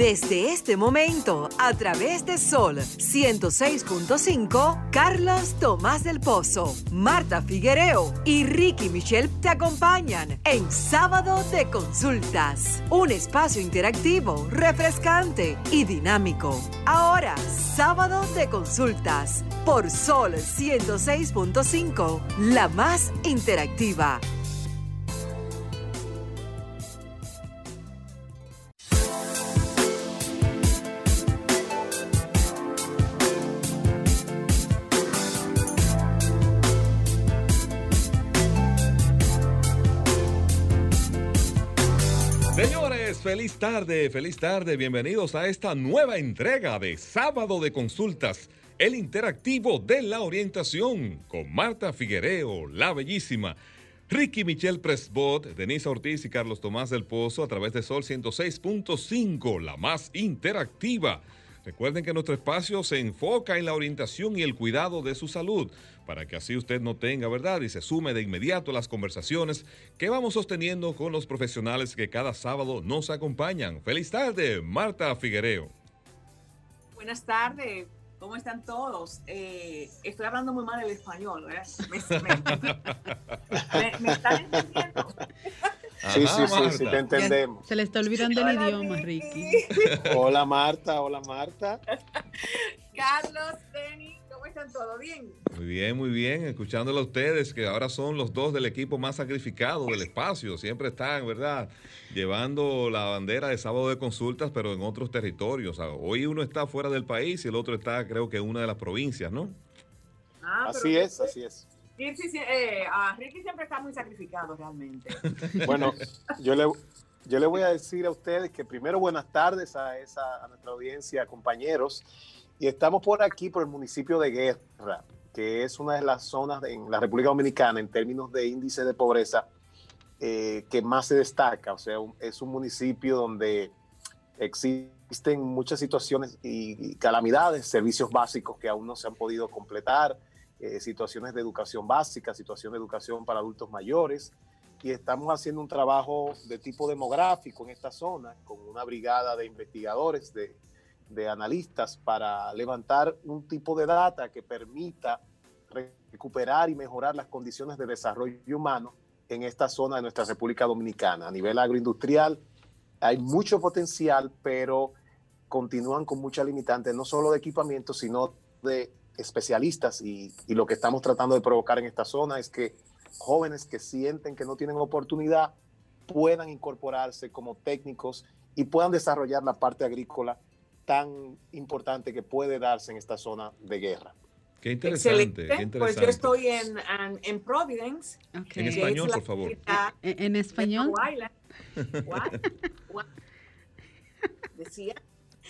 Desde este momento, a través de Sol 106.5, Carlos Tomás del Pozo, Marta Figuereo y Ricky Michelle te acompañan en Sábado de Consultas, un espacio interactivo, refrescante y dinámico. Ahora, Sábado de Consultas, por Sol 106.5, la más interactiva. Tarde, feliz tarde. Bienvenidos a esta nueva entrega de Sábado de Consultas, el interactivo de la orientación, con Marta Figuereo, la bellísima, Ricky Michelle Presbot, Denise Ortiz y Carlos Tomás del Pozo a través de Sol 106.5, la más interactiva. Recuerden que nuestro espacio se enfoca en la orientación y el cuidado de su salud para que así usted no tenga, ¿verdad? Y se sume de inmediato a las conversaciones que vamos sosteniendo con los profesionales que cada sábado nos acompañan. Feliz tarde, Marta Figuereo. Buenas tardes. ¿Cómo están todos? Eh, estoy hablando muy mal el español, ¿verdad? Me, están entendiendo. Sí, sí, sí, sí, te entendemos. Se le está olvidando el idioma, Ricky. Hola Marta, hola Marta. Carlos, Denis, ¿cómo están todos? ¿Bien? Muy bien, muy bien. Escuchándolo a ustedes, que ahora son los dos del equipo más sacrificado del espacio. Siempre están, ¿verdad? Llevando la bandera de sábado de consultas, pero en otros territorios. hoy uno está fuera del país y el otro está, creo que, en una de las provincias, ¿no? Ah, así es, así es. Eh, Ricky siempre está muy sacrificado realmente. Bueno, yo le, yo le voy a decir a ustedes que primero buenas tardes a, esa, a nuestra audiencia, compañeros. Y estamos por aquí, por el municipio de Guerra, que es una de las zonas en la República Dominicana en términos de índice de pobreza eh, que más se destaca. O sea, es un municipio donde existen muchas situaciones y calamidades, servicios básicos que aún no se han podido completar eh, situaciones de educación básica, situación de educación para adultos mayores. Y estamos haciendo un trabajo de tipo demográfico en esta zona, con una brigada de investigadores, de, de analistas, para levantar un tipo de data que permita recuperar y mejorar las condiciones de desarrollo humano en esta zona de nuestra República Dominicana. A nivel agroindustrial hay mucho potencial, pero continúan con muchas limitantes, no solo de equipamiento, sino de especialistas y, lo que estamos tratando de provocar en esta zona es que jóvenes que sienten que no tienen oportunidad puedan incorporarse como técnicos y puedan desarrollar la parte agrícola tan importante que puede darse en esta zona de guerra. Qué interesante, Pues yo estoy en, en, Providence. En español, por favor. ¿En, español? Decía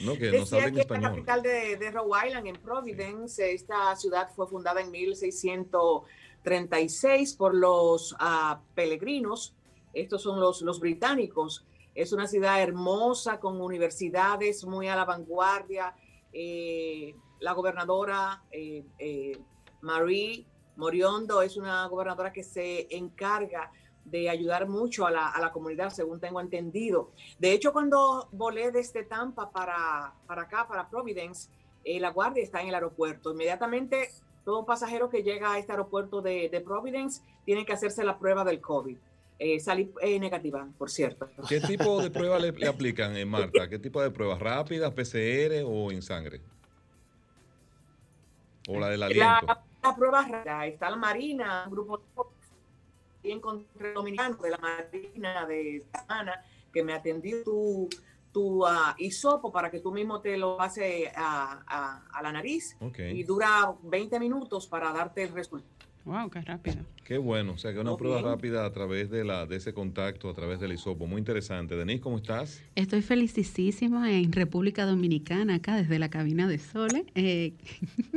no, que que español. la capital de, de, Rhode Island, en Providence. Esta ciudad fue fundada en 1636 por los uh, peregrinos. Estos son los, los británicos. Es una ciudad hermosa con universidades muy a la vanguardia. Eh, la gobernadora eh, eh, Marie Moriondo es una gobernadora que se encarga de ayudar mucho a la, a la, comunidad, según tengo entendido. De hecho, cuando volé desde Tampa para, para acá, para Providence, eh, la guardia está en el aeropuerto. Inmediatamente, todo pasajero que llega a este aeropuerto de, de Providence tiene que hacerse la prueba del COVID. Eh, salí eh, negativa, por cierto. ¿Qué tipo de prueba le, aplican, en Marta? ¿Qué tipo de pruebas? ¿Rápidas, PCR o en sangre? ¿O la del aliento? La, la prueba está la Marina, un grupo y encontré dominicano de la Marina de Ana que me atendió tu, tu uh, hisopo para que tú mismo te lo haces a, a, a, la nariz y dura 20 minutos para darte el resultado. Wow, qué rápido. Qué bueno, o sea que una prueba rápida a través de la de ese contacto, a través del hisopo, muy interesante. Denise, ¿cómo estás? Estoy felicísima en República Dominicana, acá desde la cabina de Sole, eh,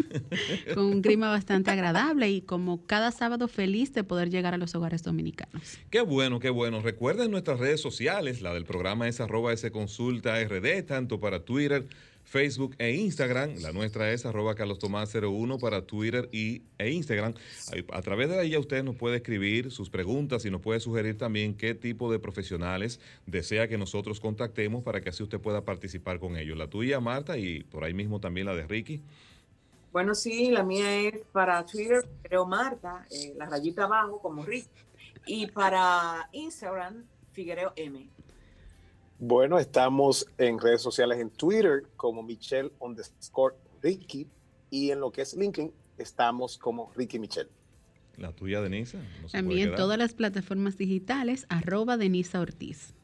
con un clima bastante agradable y como cada sábado feliz de poder llegar a los hogares dominicanos. Qué bueno, qué bueno. Recuerden nuestras redes sociales, la del programa es arroba ese consulta rd, tanto para Twitter Facebook e Instagram. La nuestra es arroba Carlos Tomás 01 para Twitter y, e Instagram. A través de ya usted nos puede escribir sus preguntas y nos puede sugerir también qué tipo de profesionales desea que nosotros contactemos para que así usted pueda participar con ellos. La tuya, Marta, y por ahí mismo también la de Ricky. Bueno, sí, la mía es para Twitter, creo Marta, eh, la rayita abajo como Ricky. Y para Instagram, Figuereo M. Bueno, estamos en redes sociales en Twitter como Michelle underscore Ricky y en lo que es LinkedIn estamos como Ricky Michelle. La tuya, Denisa. También todas las plataformas digitales, arroba Denisa Ortiz.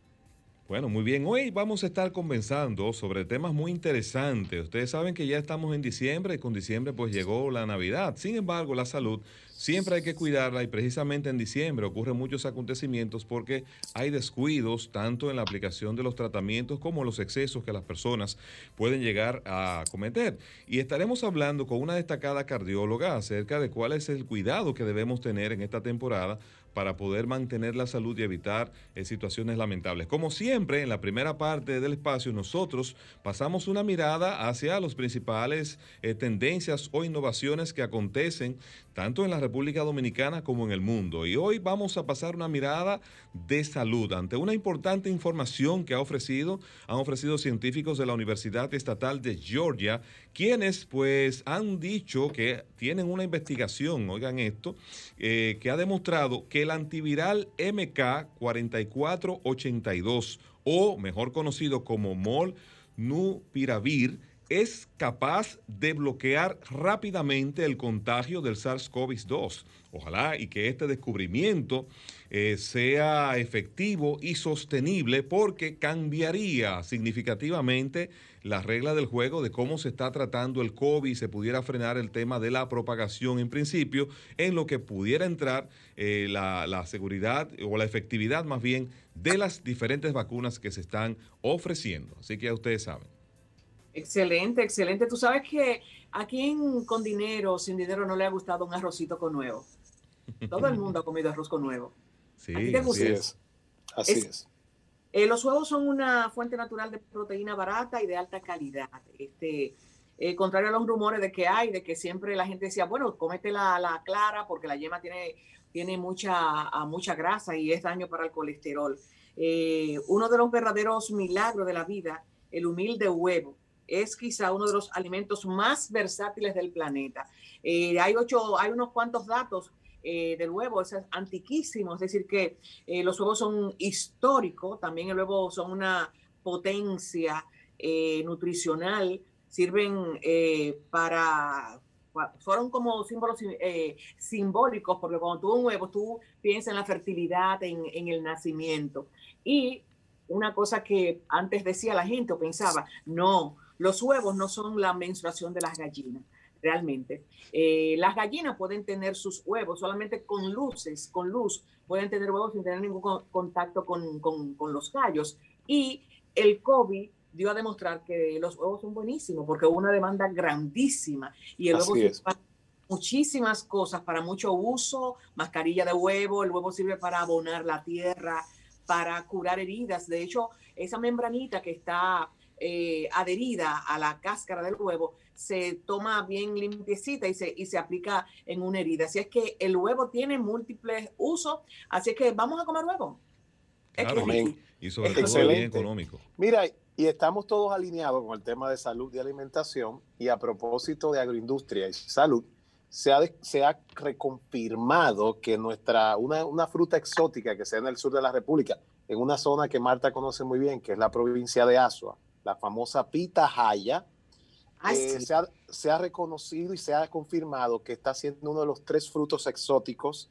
Bueno, muy bien. Hoy vamos a estar conversando sobre temas muy interesantes. Ustedes saben que ya estamos en diciembre y con diciembre pues llegó la Navidad. Sin embargo, la salud siempre hay que cuidarla y precisamente en diciembre ocurren muchos acontecimientos porque hay descuidos tanto en la aplicación de los tratamientos como los excesos que las personas pueden llegar a cometer. Y estaremos hablando con una destacada cardióloga acerca de cuál es el cuidado que debemos tener en esta temporada para poder mantener la salud y evitar eh, situaciones lamentables. Como siempre, en la primera parte del espacio, nosotros pasamos una mirada hacia las principales eh, tendencias o innovaciones que acontecen tanto en la República Dominicana como en el mundo. Y hoy vamos a pasar una mirada de salud ante una importante información que ha ofrecido, han ofrecido científicos de la Universidad Estatal de Georgia, quienes pues han dicho que tienen una investigación, oigan esto, eh, que ha demostrado que el antiviral MK4482, o mejor conocido como Molnupiravir, es capaz de bloquear rápidamente el contagio del SARS-CoV-2. Ojalá y que este descubrimiento eh, sea efectivo y sostenible porque cambiaría significativamente la regla del juego de cómo se está tratando el COVID y se pudiera frenar el tema de la propagación en principio, en lo que pudiera entrar eh, la, la seguridad o la efectividad más bien de las diferentes vacunas que se están ofreciendo. Así que ya ustedes saben. Excelente, excelente. Tú sabes que a quien con dinero o sin dinero no le ha gustado un arrocito con nuevo. Todo el mundo ha comido arroz con nuevo. Sí, así es. Así es. Eh, los huevos son una fuente natural de proteína barata y de alta calidad. Este, eh, contrario a los rumores de que hay, de que siempre la gente decía, bueno, cómete la, la clara porque la yema tiene, tiene mucha, mucha grasa y es daño para el colesterol. Eh, uno de los verdaderos milagros de la vida, el humilde huevo, es quizá uno de los alimentos más versátiles del planeta. hay, ocho, hay unos cuantos datos eh, del huevo, es antiquísimo, es decir, que eh, los huevos son históricos, también el huevo son una potencia eh, nutricional, sirven para, fueron como símbolos simbólicos, porque cuando tú un huevo, tú piensas en la fertilidad, en, en el nacimiento. Y una cosa que antes decía la gente o pensaba, no, los huevos no son la menstruación de las gallinas realmente. Eh, las gallinas pueden tener sus huevos solamente con luces, con luz, pueden tener huevos sin tener ningún contacto con, con, los gallos. Y el COVID dio a demostrar que los huevos son buenísimos porque hubo una demanda grandísima y el huevo sirve para muchísimas cosas, para mucho uso, mascarilla de huevo, el huevo sirve para abonar la tierra, para curar heridas. De hecho, esa membranita que está eh, adherida a la cáscara del huevo, se toma bien limpiecita y se, y se aplica en una herida. Así es que el huevo tiene múltiples usos, así que vamos a comer huevo. y sobre todo bien económico. Mira, y estamos todos alineados con el tema de salud y alimentación, y a propósito de agroindustria y salud, se ha, se ha reconfirmado que nuestra, una, una fruta exótica que sea en el sur de la República, en una zona que Marta conoce muy bien, que es la provincia de Asua, la famosa pitahaya, eh, se, ha, se, ha, reconocido y se ha confirmado que está siendo uno de los tres frutos exóticos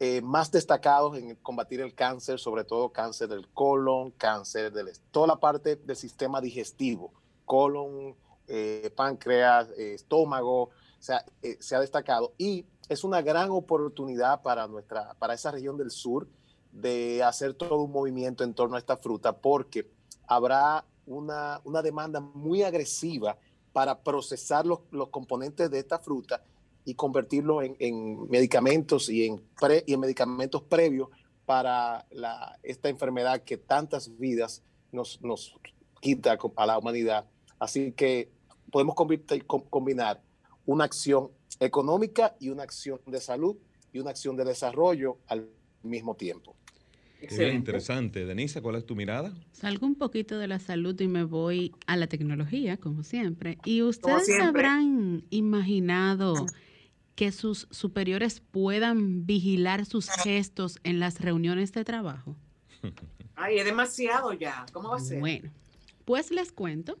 eh, más destacados en combatir el cáncer, sobre todo cáncer del colon, cáncer del toda la parte del sistema digestivo, colon, eh, páncreas, estómago, o sea, se ha destacado. Y es una gran oportunidad para nuestra, para esa región del sur de hacer todo un movimiento en torno a esta fruta porque habrá una, una demanda muy agresiva para procesar los, los, componentes de esta fruta y convertirlo en, en medicamentos y en, pre, y en medicamentos previos para esta enfermedad que tantas vidas nos, nos quita a la humanidad, Así que podemos combinar una acción económica y una acción de salud y una acción de desarrollo al mismo tiempo. Es interesante. Denise, ¿cuál es tu mirada? Salgo un poquito de la salud y me voy a la tecnología, como siempre. ¿Y ustedes habrán imaginado que sus superiores puedan vigilar sus gestos en las reuniones de trabajo? Ay, es demasiado ya. ¿Cómo va a ser? Bueno, pues les cuento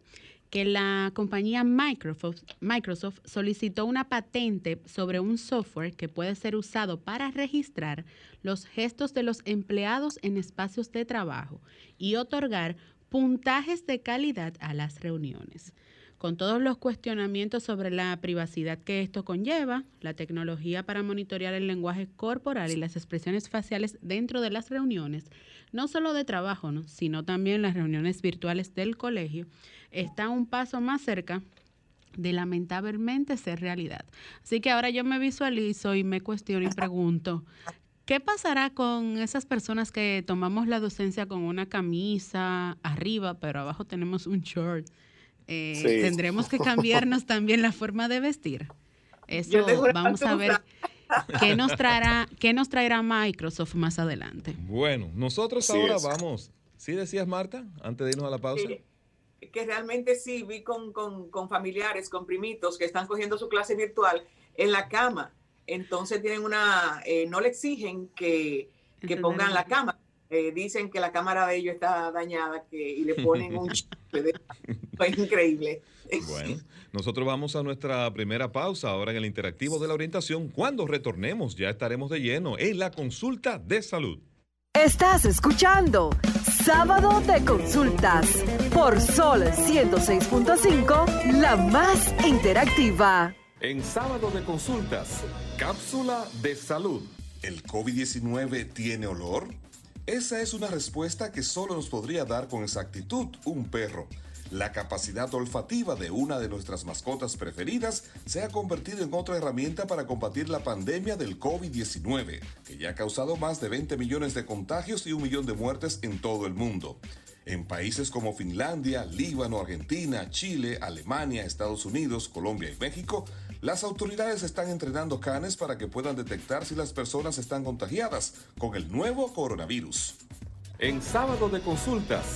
que la compañía Microsoft, solicitó una patente sobre un software que puede ser usado para registrar los gestos de los empleados en espacios de trabajo y otorgar puntajes de calidad a las reuniones. Con todos los cuestionamientos sobre la privacidad que esto conlleva, la tecnología para monitorear el lenguaje corporal y las expresiones faciales dentro de las reuniones, no solo de trabajo, sino también las reuniones virtuales del colegio, está un paso más cerca de lamentablemente ser realidad. Así que ahora yo me visualizo y me cuestiono y pregunto, ¿qué pasará con esas personas que tomamos la docencia con una camisa arriba, pero abajo tenemos un short? Eh, ¿Tendremos que cambiarnos también la forma de vestir? Eso vamos a ver. ¿Qué nos traerá, qué nos traerá Microsoft más adelante? Bueno, nosotros ahora vamos. ¿Sí decías, Marta, antes de irnos a la pausa? que realmente sí vi con, familiares, con primitos que están cogiendo su clase virtual en la cama. Entonces tienen una, eh, no le exigen que, pongan la cama. Eh, dicen que la cámara de ellos está dañada que, y le ponen un. Fue increíble. Bueno, nosotros vamos a nuestra primera pausa ahora en el interactivo de la orientación. Cuando retornemos ya estaremos de lleno en la consulta de salud. Estás escuchando Sábado de Consultas por Sol 106.5, la más interactiva. En Sábado de Consultas, cápsula de salud. ¿El COVID-19 tiene olor? Esa es una respuesta que solo nos podría dar con exactitud un perro. La capacidad olfativa de una de nuestras mascotas preferidas se ha convertido en otra herramienta para combatir la pandemia del COVID-19, que ya ha causado más de 20 millones de contagios y un millón de muertes en todo el mundo. En países como Finlandia, Líbano, Argentina, Chile, Alemania, Estados Unidos, Colombia y México, las autoridades están entrenando canes para que puedan detectar si las personas están contagiadas con el nuevo coronavirus. En sábado de consultas,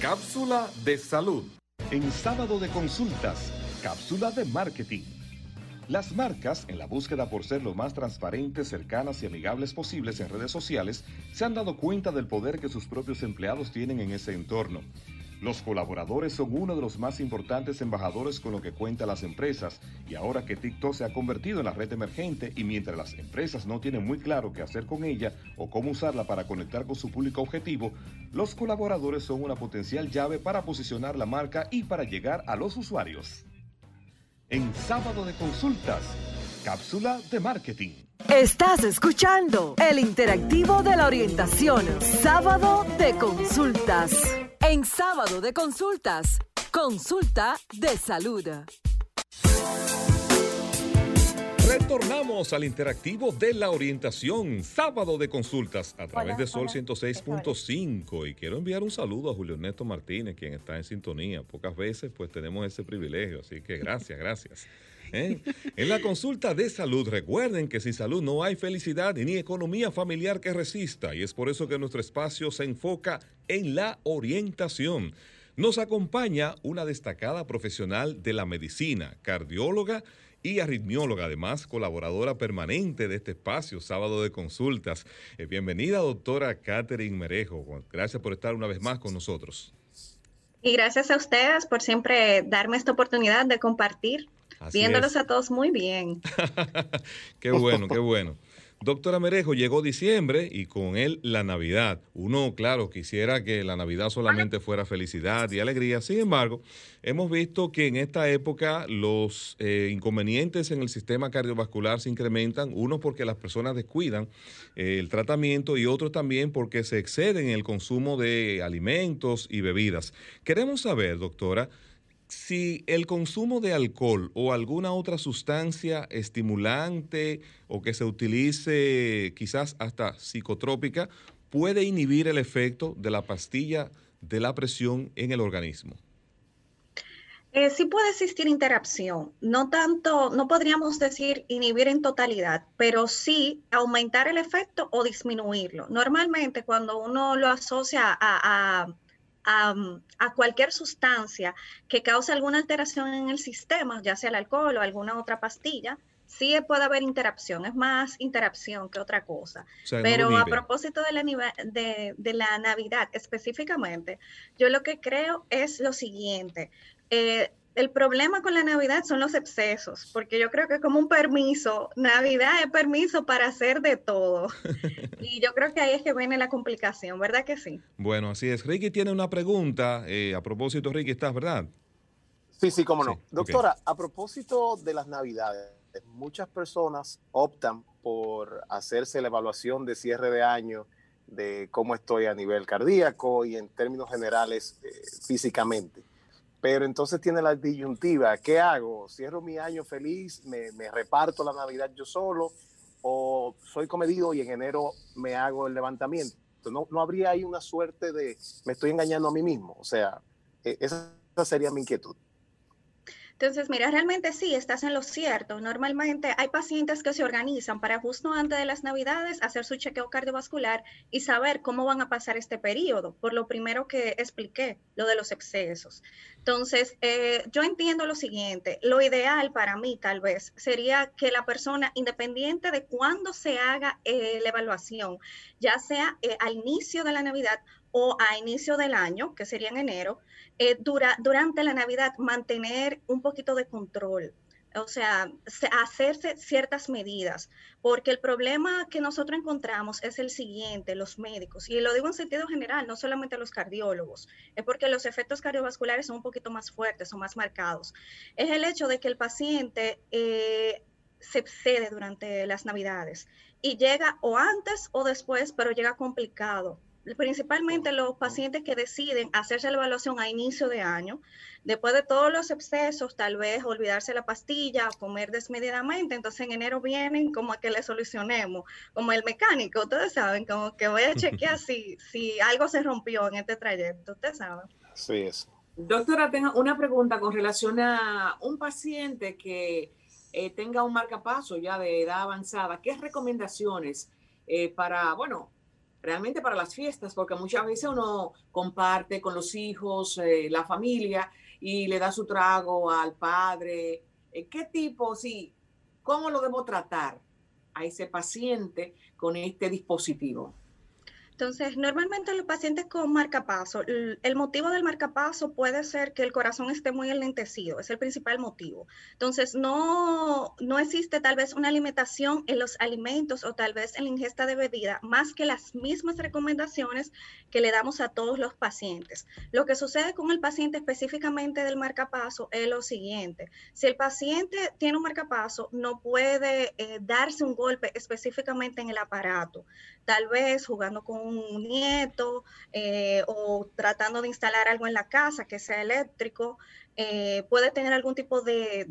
cápsula de salud en sábado de consultas, cápsula de marketing. Las marcas, en la búsqueda por ser lo más transparentes, cercanas y amigables posibles en redes sociales, se han dado cuenta del poder que sus propios empleados tienen en ese entorno. Los colaboradores son uno de los más importantes embajadores con lo que cuentan las empresas y ahora que TikTok se ha convertido en la red emergente y mientras las empresas no tienen muy claro qué hacer con ella o cómo usarla para conectar con su público objetivo, los colaboradores son una potencial llave para posicionar la marca y para llegar a los usuarios. En sábado de consultas, cápsula de marketing. Estás escuchando el interactivo de la orientación, sábado de consultas. En sábado de consultas, consulta de salud. Retornamos al interactivo de la orientación, sábado de consultas a través de Sol 106.5 y quiero enviar un saludo a Julio Ernesto Martínez, quien está en sintonía. Pocas veces pues tenemos ese privilegio, así que gracias, gracias. ¿Eh? En la consulta de salud, recuerden que sin salud no hay felicidad ni economía familiar que resista y es por eso que nuestro espacio se enfoca en la orientación. Nos acompaña una destacada profesional de la medicina, cardióloga y arritmióloga, además colaboradora permanente de este espacio, sábado de consultas. Eh, bienvenida, doctora Catherine Merejo. Gracias por estar una vez más con nosotros. Y gracias a ustedes por siempre darme esta oportunidad de compartir Viéndolos a todos muy bien. qué bueno, qué bueno. Doctora Merejo, llegó diciembre y con él la Navidad. Uno, claro, quisiera que la Navidad solamente fuera felicidad y alegría. Sin embargo, hemos visto que en esta época los eh, inconvenientes en el sistema cardiovascular se incrementan. Uno porque las personas descuidan eh, el tratamiento y otro también porque se exceden en el consumo de alimentos y bebidas. Queremos saber, doctora, si el consumo de alcohol o alguna otra sustancia estimulante o que se utilice quizás hasta psicotrópica puede inhibir el efecto de la pastilla de la presión en el organismo. Eh, sí puede existir interacción, no tanto, no podríamos decir inhibir en totalidad, pero sí aumentar el efecto o disminuirlo. Normalmente cuando uno lo asocia a, a, cualquier sustancia que cause alguna alteración en el sistema, ya sea el alcohol o alguna otra pastilla, sí puede haber interacción, es más interacción que otra cosa. Pero a propósito de la, de, de la Navidad específicamente, yo lo que creo es lo siguiente. Eh, el problema con la Navidad son los excesos, porque yo creo que es como un permiso, Navidad es permiso para hacer de todo. y yo creo que ahí es que viene la complicación, ¿verdad que sí? Bueno, así es. Ricky tiene una pregunta. Eh, a propósito, Ricky, ¿estás, verdad? Sí, sí, cómo no. Doctora, a propósito de las Navidades, muchas personas optan por hacerse la evaluación de cierre de año de cómo estoy a nivel cardíaco y en términos generales eh, físicamente pero entonces tiene la disyuntiva, ¿qué hago? ¿Cierro mi año feliz? ¿Me, reparto la Navidad yo solo? ¿O soy comedido y en enero me hago el levantamiento? No, no habría ahí una suerte de, me estoy engañando a mí mismo. O sea, e, esa sería mi inquietud. Entonces, mira, realmente sí, estás en lo cierto. Normalmente hay pacientes que se organizan para justo antes de las Navidades hacer su chequeo cardiovascular y saber cómo van a pasar este periodo, por lo primero que expliqué, lo de los excesos. Entonces, eh, yo entiendo lo siguiente, lo ideal para mí tal vez sería que la persona, independiente de cuándo se haga eh, la evaluación, ya sea eh, al inicio de la Navidad o a inicio del año, que sería en enero, eh, dura, durante la Navidad mantener un poquito de control, o sea, hacerse ciertas medidas, porque el problema que nosotros encontramos es el siguiente, los médicos, y lo digo en sentido general, no solamente los cardiólogos, es porque los efectos cardiovasculares son un poquito más fuertes, son más marcados. Es el hecho de que el paciente eh, se excede durante las navidades y llega o antes o después, pero llega complicado principalmente los pacientes que deciden hacerse la evaluación a inicio de año, después de todos los excesos, tal vez olvidarse la pastilla, comer desmedidamente, entonces en enero vienen como a que le solucionemos, como el mecánico, ustedes saben, como que voy a chequear si, si algo se rompió en este trayecto, ustedes saben. Sí, es. Doctora, tengo una pregunta con relación a un paciente que eh, tenga un marcapaso ya de edad avanzada. ¿Qué recomendaciones eh, para, bueno, realmente para las fiestas, porque muchas veces uno comparte con los hijos, eh, la familia, y le da su trago al padre. Eh, ¿Qué tipo, sí, cómo lo debo tratar a ese paciente con este dispositivo? Entonces, normalmente los pacientes con marcapaso, el motivo del marcapaso puede ser que el corazón esté muy enlentecido, es el principal motivo. Entonces, no, no existe tal vez una alimentación en los alimentos o tal vez en la ingesta de bebida, más que las mismas recomendaciones que le damos a todos los pacientes. Lo que sucede con el paciente específicamente del marcapaso es lo siguiente. Si el paciente tiene un marcapaso, no puede eh, darse un golpe específicamente en el aparato tal vez jugando con un nieto eh, o tratando de instalar algo en la casa que sea eléctrico, eh, puede tener algún tipo de,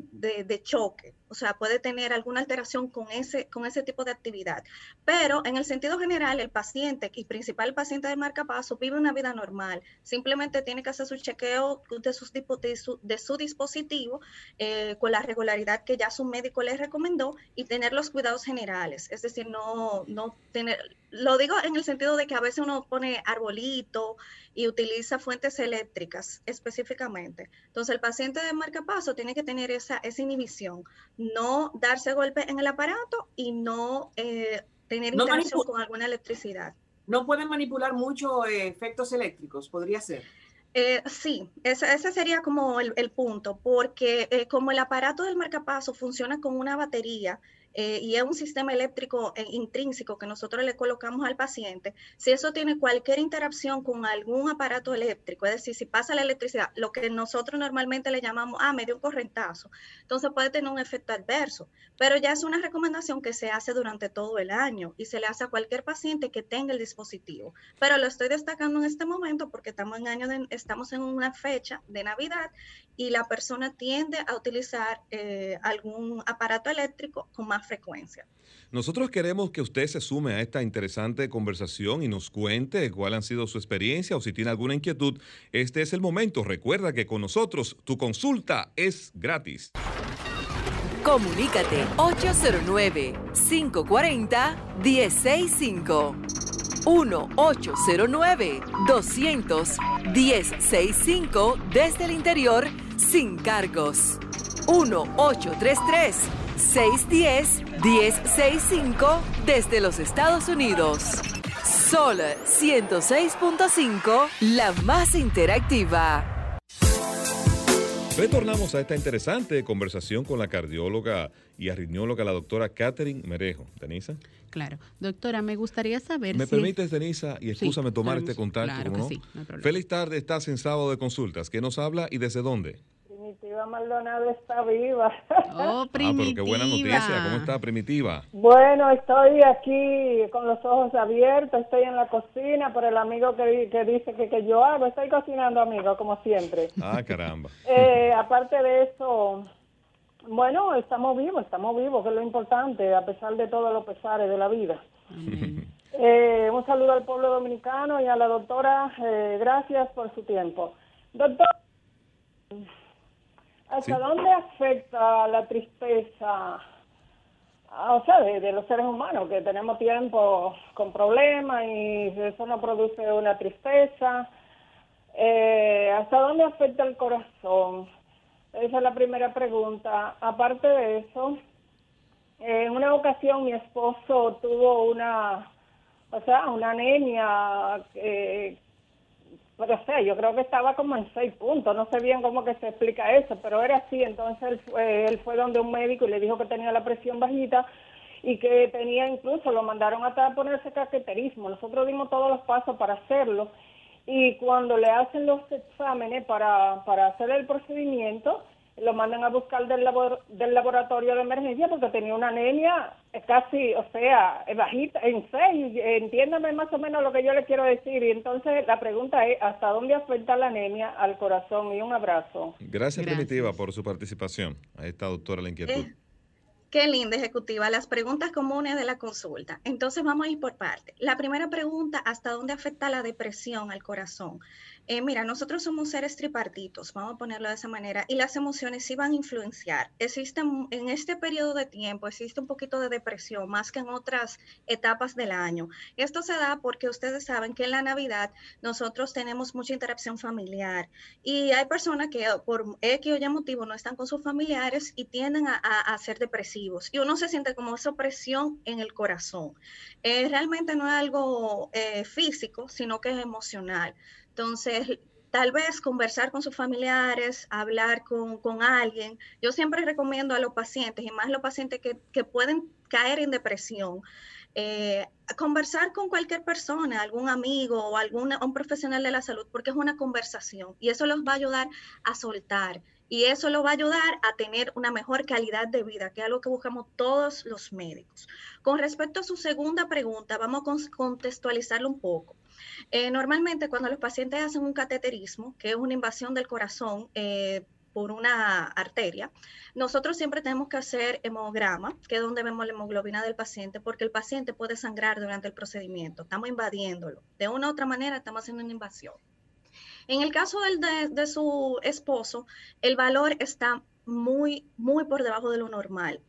choque, o sea, puede tener alguna alteración con ese, con ese tipo de actividad. Pero en el sentido general, el paciente y principal paciente de marcapaso vive una vida normal, simplemente tiene que hacer su chequeo de, sus, de, su, de su dispositivo eh, con la regularidad que ya su médico le recomendó y tener los cuidados generales, es decir, no, no tener, lo digo en el sentido de que a veces uno pone arbolito y utiliza fuentes eléctricas específicamente. Entonces, el paciente de marcapaso tiene que tener esa, esa inhibición, no darse golpe en el aparato y no eh, tener interacción con alguna electricidad. No pueden manipular mucho eh, efectos eléctricos, podría ser. Eh, sí, ese, sería como el, punto, porque como el aparato del marcapaso funciona con una batería, eh, y es un sistema eléctrico eh, intrínseco que nosotros le colocamos al paciente, si eso tiene cualquier interacción con algún aparato eléctrico, es decir, si pasa la electricidad, lo que nosotros normalmente le llamamos, ah, medio un correntazo, entonces puede tener un efecto adverso, pero ya es una recomendación que se hace durante todo el año y se le hace a cualquier paciente que tenga el dispositivo. Pero lo estoy destacando en este momento porque estamos en, año estamos en una fecha de Navidad y la persona tiende a utilizar eh, algún aparato eléctrico con más frecuencia. Nosotros queremos que usted se sume a esta interesante conversación y nos cuente cuál ha sido su experiencia o si tiene alguna inquietud. Este es el momento. Recuerda que con nosotros tu consulta es gratis. Comunícate 809-540-1065. 1-809-200-1065 desde el interior sin cargos. 1-833-610-1065 desde los Estados Unidos. Sol 106.5, la más interactiva. Retornamos a esta interesante conversación con la cardióloga y arritmióloga, la doctora Catherine Merejo. ¿Denisa? Claro. Doctora, me gustaría saber ¿Me permites, Denisa, y escúchame tomar este contacto? Claro que sí, no hay problema. Feliz tarde, estás en sábado de consultas. ¿Qué nos habla y desde dónde? Primitiva Maldonado está viva. Oh, Ah, pero qué buena noticia. ¿Cómo está, Primitiva? Bueno, estoy aquí con los ojos abiertos, estoy en la cocina por el amigo que, que dice que, que yo hago. Estoy cocinando, amigo, como siempre. Ah, caramba. Eh, aparte de eso, bueno, estamos vivos, estamos vivos, que es lo importante, a pesar de todos los pesares de la vida. Eh, un saludo al pueblo dominicano y a la doctora, eh, gracias por su tiempo. Doctor, ¿hasta Sí. dónde afecta la tristeza? ah, O sea, de, de los seres humanos, que tenemos tiempo con problemas y eso nos produce una tristeza. Eh, ¿Hasta dónde afecta el corazón? Esa es la primera pregunta. Aparte de eso, en una ocasión mi esposo tuvo una, o sea, una anemia, eh, pero sé, yo creo que estaba como en seis puntos, no sé bien cómo que se explica eso, pero era así, entonces él fue, él fue donde un médico y le dijo que tenía la presión bajita y que tenía incluso, lo mandaron hasta a ponerse caqueterismo, nosotros dimos todos los pasos para hacerlo y cuando le hacen los exámenes para, para hacer el procedimiento, lo mandan a buscar del, labor- del laboratorio de emergencia porque tenía una anemia eh, casi, o sea, bajita, en seis, entiéndame más o menos lo que yo le quiero decir. Y entonces la pregunta es, ¿hasta dónde afecta la anemia al corazón? Y un abrazo. Gracias, Gracias. Primitiva, por su participación. Ahí está, doctora, la inquietud. Eh, Qué linda, ejecutiva. Las preguntas comunes de la consulta. Entonces vamos a ir por parte. La primera pregunta, ¿hasta dónde afecta la depresión al corazón? Eh, mira, nosotros somos seres tripartitos, vamos a ponerlo de esa manera, y las emociones sí van a influenciar. Existen, en este periodo de tiempo existe un poquito de depresión, más que en otras etapas del año. Esto se da porque ustedes saben que en la Navidad nosotros tenemos mucha interacción familiar y hay personas que por X o Y motivo no están con sus familiares y tienden a ser depresivos. Y uno se siente como esa presión en el corazón. Eh, realmente no es algo eh, físico, sino que es emocional. Entonces, tal vez conversar con sus familiares, hablar con, con alguien. Yo siempre recomiendo a los pacientes, y más los pacientes que, que pueden caer en depresión, eh, conversar con cualquier persona, algún amigo o algún un profesional de la salud, porque es una conversación y eso los va a ayudar a soltar y eso los va a ayudar a tener una mejor calidad de vida, que es algo que buscamos todos los médicos. Con respecto a su segunda pregunta, vamos a con- contextualizarlo un poco. Eh, normalmente cuando los pacientes hacen un cateterismo, que es una invasión del corazón, eh, por una arteria, nosotros siempre tenemos que hacer hemograma, que es donde vemos la hemoglobina del paciente, porque el paciente puede sangrar durante el procedimiento. Estamos invadiéndolo. De una u otra manera, estamos haciendo una invasión. En el caso del, de, de su esposo, el valor está muy, muy por debajo de lo normal.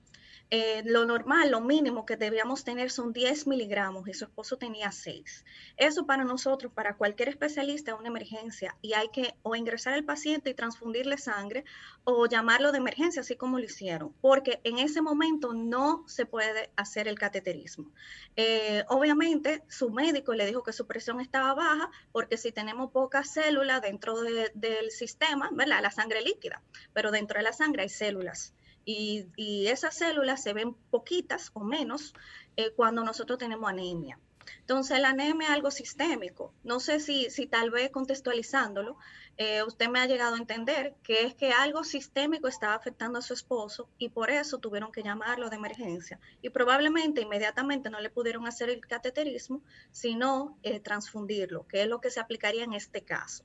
Eh, lo normal, lo mínimo que debíamos tener son 10 miligramos y su esposo tenía 6. Eso para nosotros, para cualquier especialista, es una emergencia y hay que o ingresar al paciente y transfundirle sangre o llamarlo de emergencia, así como lo hicieron, porque en ese momento no se puede hacer el cateterismo. Eh, obviamente, su médico le dijo que su presión estaba baja porque si tenemos pocas células dentro de- del sistema, ¿verdad? La sangre líquida, pero dentro de la sangre hay células y, esas células se ven poquitas o menos eh, cuando nosotros tenemos anemia. Entonces, la anemia es algo sistémico. No sé si, si tal vez contextualizándolo, eh, usted me ha llegado a entender que es que algo sistémico estaba afectando a su esposo y por eso tuvieron que llamarlo de emergencia. Y probablemente inmediatamente no le pudieron hacer el cateterismo, sino eh, transfundirlo, que es lo que se aplicaría en este caso.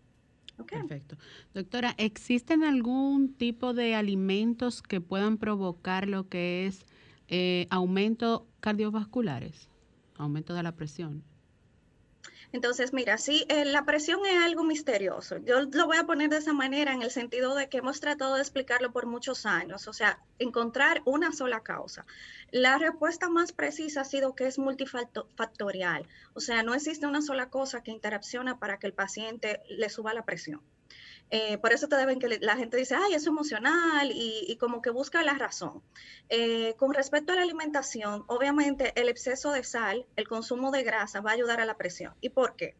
Perfecto. Doctora, ¿existen algún tipo de alimentos que puedan provocar lo que es eh, aumento cardiovasculares, aumento de la presión. Entonces, mira, sí, eh, la presión es algo misterioso. Yo lo voy a poner de esa manera en el sentido de que hemos tratado de explicarlo por muchos años, o sea, encontrar una sola causa. La respuesta más precisa ha sido que es multifactorial, o sea, no existe una sola cosa que interacciona para que el paciente le suba la presión. Eh, por eso te deben que la gente dice, ay, es emocional y, como que busca la razón. Eh, con respecto a la alimentación, obviamente el exceso de sal, el consumo de grasa va a ayudar a la presión. ¿Y por qué?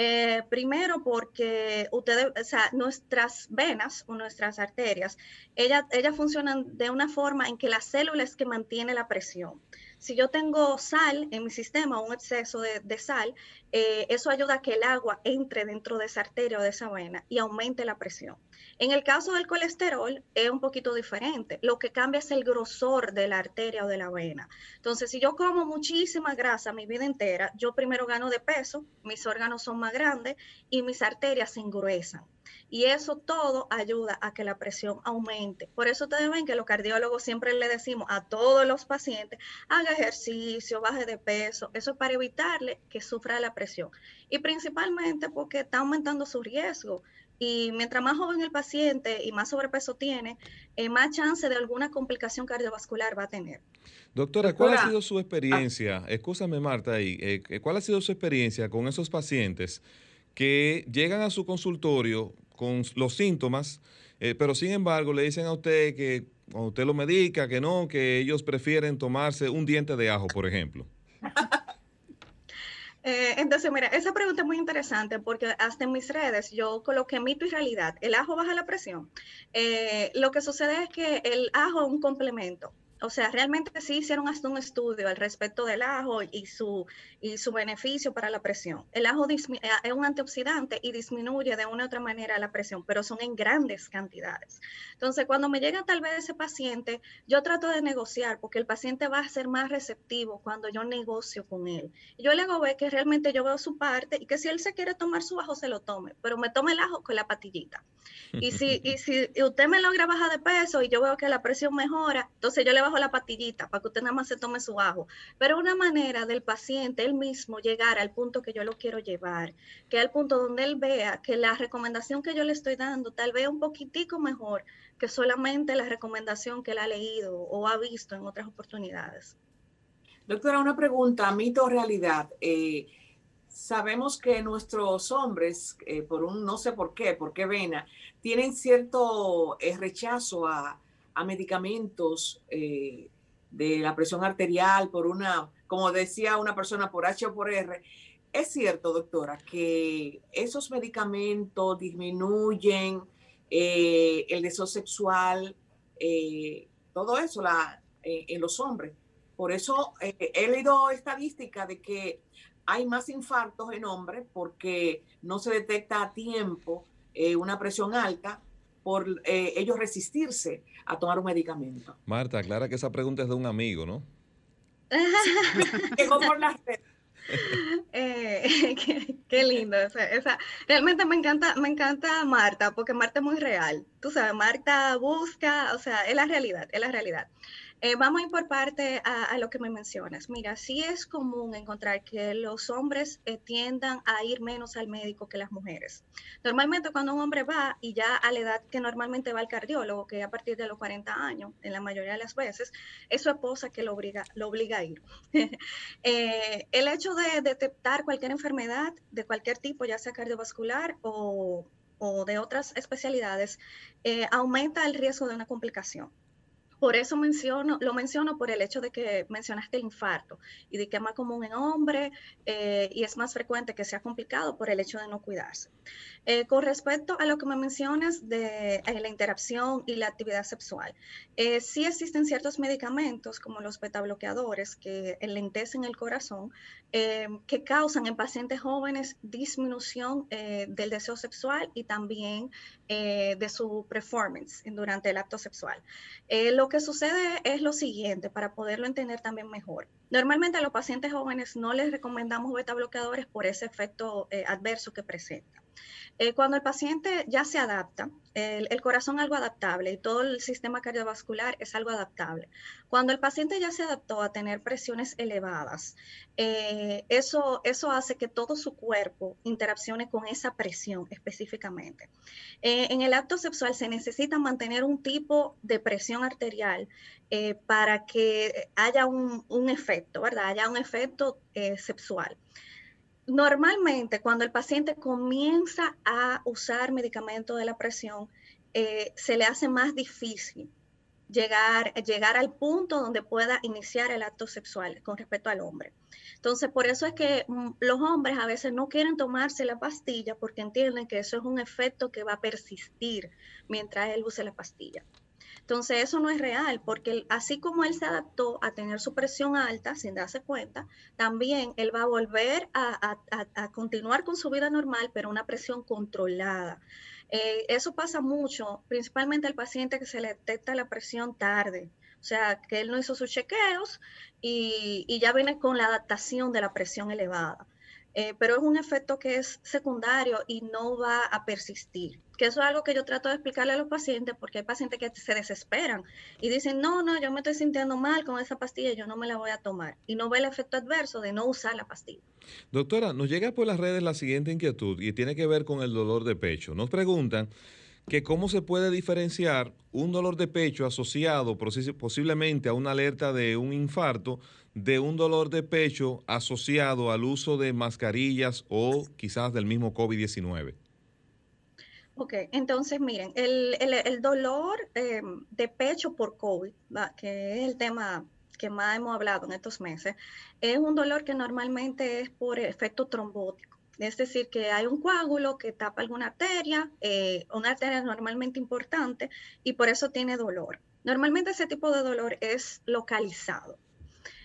Eh, primero porque ustedes, nuestras venas o nuestras arterias, ellas, funcionan de una forma en que la célula es que mantiene la presión. Si yo tengo sal en mi sistema, un exceso de, sal, eh, eso ayuda a que el agua entre dentro de esa arteria o de esa vena y aumente la presión. En el caso del colesterol es un poquito diferente. Lo que cambia es el grosor de la arteria o de la vena. Entonces, si yo como muchísima grasa mi vida entera, yo primero gano de peso, mis órganos son más grandes y mis arterias se engruesan. Y eso todo ayuda a que la presión aumente. Por eso ustedes ven que los cardiólogos siempre le decimos a todos los pacientes, haga ejercicio, baje de peso. Eso es para evitarle que sufra la presión. Y principalmente porque está aumentando su riesgo. Y mientras más joven el paciente y más sobrepeso tiene, eh, más chance de alguna complicación cardiovascular va a tener. Doctora, ¿cuál ha sido su experiencia? Escúchame, Marta, ahí. Eh, ¿Cuál ha sido su experiencia con esos pacientes que llegan a su consultorio con los síntomas, eh, pero sin embargo le dicen a usted que cuando usted lo medica, que no, que ellos prefieren tomarse un diente de ajo, por ejemplo? Eh, entonces, mira, esa pregunta es muy interesante porque hasta en mis redes yo coloqué mito y realidad. ¿El ajo baja la presión? Eh, lo que sucede es que el ajo es un complemento o sea, realmente sí hicieron hasta un estudio al respecto del ajo y su, y su beneficio para la presión. El ajo eh, es un antioxidante y disminuye de una u otra manera la presión, pero son en grandes cantidades. Entonces, cuando me llega tal vez ese paciente, yo trato de negociar porque el paciente va a ser más receptivo cuando yo negocio con él. Yo le hago ver que realmente yo veo su parte y que si él se quiere tomar su ajo, se lo tome, pero me tome el ajo con la patillita. Y si, y si usted me logra bajar de peso y yo veo que la presión mejora, entonces yo le bajo la patillita para que usted nada más se tome su ajo. Pero una manera del paciente él mismo llegar al punto que yo lo quiero llevar, que al punto donde él vea que la recomendación que yo le estoy dando tal vez un poquitico mejor que solamente la recomendación que él ha leído o ha visto en otras oportunidades. Doctora, una pregunta, mito o realidad. Eh, sabemos que nuestros hombres, eh, por un no sé por qué, por qué vena, tienen cierto eh, rechazo a, a medicamentos eh, de la presión arterial por una, como decía una persona, por H o por R. Es cierto, doctora, que esos medicamentos disminuyen eh, el deseo sexual, eh, todo eso la, en los hombres. Por eso he leído estadística de que hay más infartos en hombres porque no se detecta a tiempo una presión alta por eh, ellos resistirse a tomar un medicamento. Marta, aclara que esa pregunta es de un amigo, ¿no? por eh, qué, lindo. realmente me encanta, me encanta Marta, porque Marta es muy real. Tú sabes, Marta busca, o sea, es la realidad, es la realidad. Eh, vamos a ir por parte a, lo que me mencionas. Mira, sí es común encontrar que los hombres eh, tiendan a ir menos al médico que las mujeres. Normalmente cuando un hombre va y ya a la edad que normalmente va al cardiólogo, que a partir de los 40 años, en la mayoría de las veces, es su esposa que lo obliga, a ir. Eh, el hecho de detectar cualquier enfermedad de cualquier tipo, ya sea cardiovascular o, de otras especialidades, aumenta el riesgo de una complicación. Por eso menciono, lo menciono por el hecho de que mencionaste el infarto y de que es más común en hombres eh, y es más frecuente que sea complicado por el hecho de no cuidarse. Eh, con respecto a lo que me mencionas de eh, la interacción y la actividad sexual, sí existen ciertos medicamentos como los beta bloqueadores que enlentecen el corazón que causan en pacientes jóvenes disminución del deseo sexual y también de su performance durante el acto sexual. lo lo que sucede es lo siguiente, para poderlo entender también mejor. Normalmente a los pacientes jóvenes no les recomendamos beta bloqueadores por ese efecto eh, adverso que presenta. Eh, cuando el paciente ya se adapta, el, corazón es algo adaptable y todo el sistema cardiovascular es algo adaptable. Cuando el paciente ya se adaptó a tener presiones elevadas, eh, eso, eso hace que todo su cuerpo interaccione con esa presión específicamente. Eh, en el acto sexual se necesita mantener un tipo de presión arterial eh, para que haya un, un, efecto, ¿verdad? Haya un efecto sexual normalmente cuando el paciente comienza a usar medicamento de la presión, eh, se le hace más difícil llegar, llegar al punto donde pueda iniciar el acto sexual con respecto al hombre. Entonces, por eso es que mm, los hombres a veces no quieren tomarse la pastilla porque entienden que eso es un efecto que va a persistir mientras él use la pastilla. Entonces eso no es real, porque así como él se adaptó a tener su presión alta sin darse cuenta, también él va a volver a, continuar con su vida normal, pero una presión controlada. Eh, eso pasa mucho, principalmente al paciente que se le detecta la presión tarde. O sea, que él no hizo sus chequeos y, y ya viene con la adaptación de la presión elevada. Eh, pero es un efecto que es secundario y no va a persistir. Que eso es algo que yo trato de explicarle a los pacientes porque hay pacientes que se desesperan y dicen, no, no, yo me estoy sintiendo mal con esa pastilla, yo no me la voy a tomar. Y no ve el efecto adverso de no usar la pastilla. Doctora, nos llega por las redes la siguiente inquietud y tiene que ver con el dolor de pecho. Nos preguntan que cómo se puede diferenciar un dolor de pecho asociado posiblemente a una alerta de un infarto de un dolor de pecho asociado al uso de mascarillas o quizás del mismo COVID-19? Ok, entonces miren, el, dolor eh, de pecho por COVID, que es el tema que más hemos hablado en estos meses, es un dolor que normalmente es por efecto trombótico. Es decir, que hay un coágulo que tapa alguna arteria, eh, una arteria normalmente importante, y por eso tiene dolor. Normalmente ese tipo de dolor es localizado.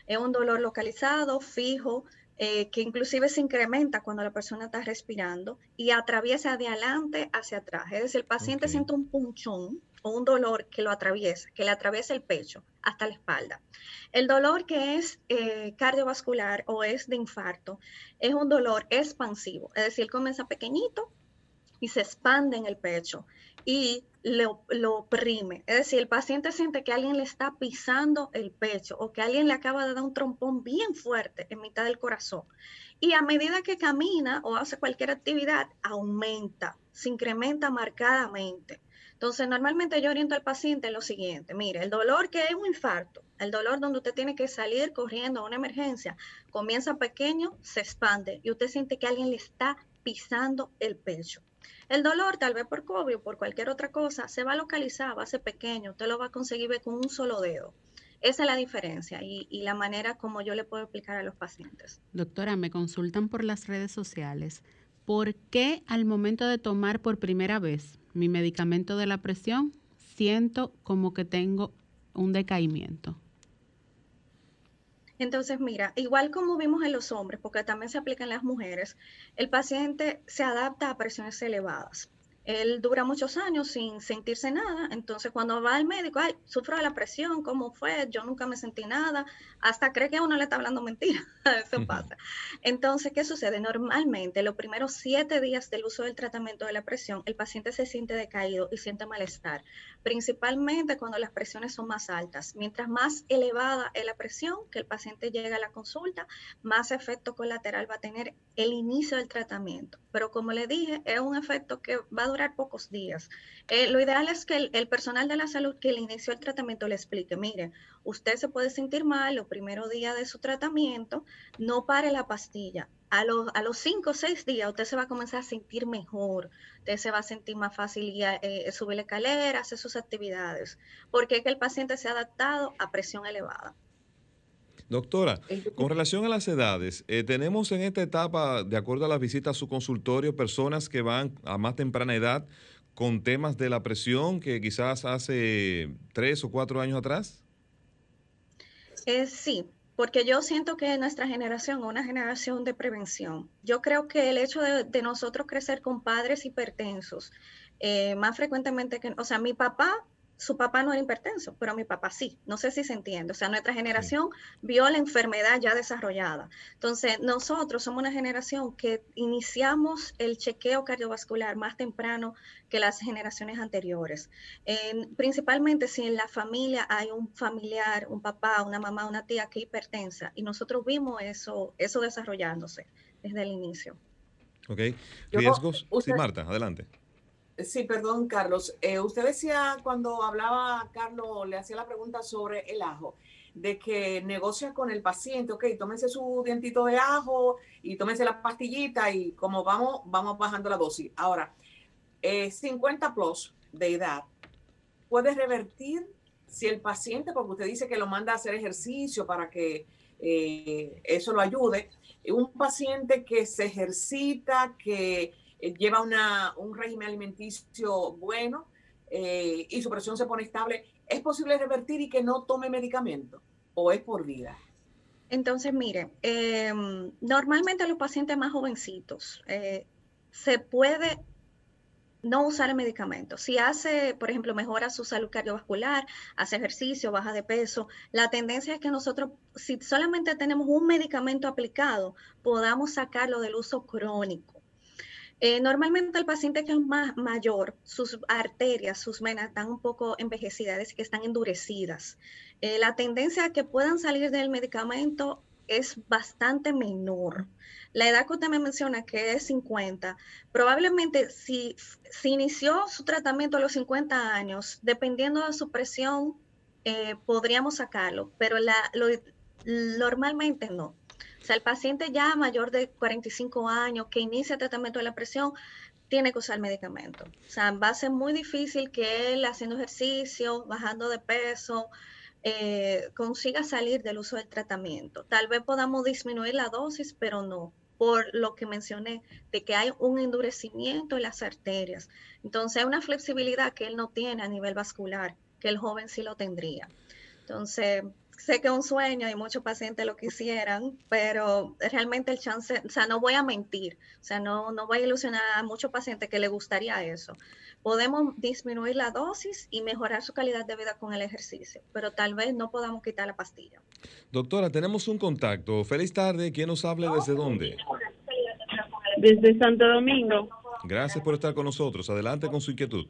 Es un dolor localizado, fijo, eh, que inclusive se incrementa cuando la persona está respirando y atraviesa de adelante hacia atrás. Es decir, el paciente siente un punchón o un dolor que lo atraviesa, que le atraviesa el pecho hasta la espalda. El dolor que es eh, cardiovascular o es de infarto es un dolor expansivo, es decir, comienza pequeñito y se expande en el pecho y lo, oprime. Es decir, el paciente siente que alguien le está pisando el pecho o que alguien le acaba de dar un trompón bien fuerte en mitad del corazón. Y a medida que camina o hace cualquier actividad, aumenta, se incrementa marcadamente. Entonces, normalmente yo oriento al paciente en lo siguiente, mire, el dolor que es un infarto, el dolor donde usted tiene que salir corriendo a una emergencia, comienza pequeño, se expande y usted siente que alguien le está pisando el pecho. El dolor, tal vez por COVID o por cualquier otra cosa, se va a localizar, va a ser pequeño, usted lo va a conseguir ver con un solo dedo. Esa es la diferencia y, y, la manera como yo le puedo explicar a los pacientes. Doctora, me consultan por las redes sociales. ¿Por qué al momento de tomar por primera vez mi medicamento de la presión siento como que tengo un decaimiento? Entonces, mira, igual como vimos en los hombres, porque también se aplica en las mujeres, el paciente se adapta a presiones elevadas él dura muchos años sin sentirse nada, entonces cuando va al médico, ay, sufro de la presión, ¿cómo fue? Yo nunca me sentí nada, hasta cree que uno le está hablando mentira, eso pasa. Entonces, ¿qué sucede? Normalmente, los primeros siete días del uso del tratamiento de la presión, el paciente se siente decaído y siente malestar, principalmente cuando las presiones son más altas. Mientras más elevada es la presión que el paciente llega a la consulta, más efecto colateral va a tener el inicio del tratamiento. Pero como le dije, es un efecto que va a durar pocos días. Eh, lo ideal es que el, personal de la salud que le inició el tratamiento le explique, mire, usted se puede sentir mal los primeros días de su tratamiento, no pare la pastilla. A los, a los cinco o seis días usted se va a comenzar a sentir mejor, usted se va a sentir más fácil y eh, subir la escalera, hacer sus actividades, porque es que el paciente se ha adaptado a presión elevada. Doctora, con relación a las edades, eh, tenemos en esta etapa, de acuerdo a las visitas a su consultorio, personas que van a más temprana edad con temas de la presión que quizás hace tres o cuatro años atrás. Eh, sí, porque yo siento que nuestra generación es una generación de prevención. Yo creo que el hecho de, nosotros crecer con padres hipertensos, eh, más frecuentemente que, o sea, mi papá su papá no era hipertenso, pero mi papá sí. No sé si se entiende. O sea, nuestra generación vio la enfermedad ya desarrollada. Entonces, nosotros somos una generación que iniciamos el chequeo cardiovascular más temprano que las generaciones anteriores. principalmente si en la familia hay un familiar, un papá, una mamá, una tía que hipertensa. Y nosotros vimos eso, eso desarrollándose desde el inicio. Ok. Riesgos. sí, Marta, adelante. Sí, perdón, Carlos. Eh, usted decía cuando hablaba, Carlos, le hacía la pregunta sobre el ajo, de que negocia con el paciente, ok, tómese su dientito de ajo y tómese la pastillita y como vamos, vamos bajando la dosis. Ahora, 50 eh, plus de edad, ¿puede revertir si el paciente, porque usted dice que lo manda a hacer ejercicio para que eh, eso lo ayude, un paciente que se ejercita, que lleva una, un régimen alimenticio bueno eh, y su presión se pone estable, ¿es posible revertir y que no tome medicamento o es por vida? Entonces, mire, em, normalmente los pacientes más jovencitos eh, se puede no usar el medicamento. Si hace, por ejemplo, mejora su salud cardiovascular, hace ejercicio, baja de peso, la tendencia es que nosotros, si solamente tenemos un medicamento aplicado, podamos sacarlo del uso crónico. Eh, normalmente el paciente que es más mayor, sus arterias, sus venas están un poco envejecidas, que están endurecidas. Eh, la tendencia a que puedan salir del medicamento es bastante menor. La edad que usted me menciona, que es 50, probablemente si, si inició su tratamiento a los 50 años, dependiendo de su presión, eh, podríamos sacarlo, pero la, normalmente no. Sea, el paciente ya mayor de 45 años que inicia tratamiento de la presión, tiene que usar medicamento. O sea, va a ser muy difícil que él haciendo ejercicio, bajando de peso, eh, consiga salir del uso del tratamiento. Tal vez podamos disminuir la dosis, pero no, por lo que mencioné, de que hay un endurecimiento en las arterias. Entonces, hay una flexibilidad que él no tiene a nivel vascular, que el joven sí lo tendría. Entonces, sé que es un sueño y muchos pacientes lo quisieran, pero realmente el chance, o sea, no voy a mentir, o sea, no, no voy a ilusionar a muchos pacientes que les gustaría eso. Podemos disminuir la dosis y mejorar su calidad de vida con el ejercicio, pero tal vez no podamos quitar la pastilla. Doctora, tenemos un contacto. Feliz tarde. ¿Quién nos hable desde dónde? Desde Santo Domingo. Gracias por estar con nosotros. Adelante con su inquietud.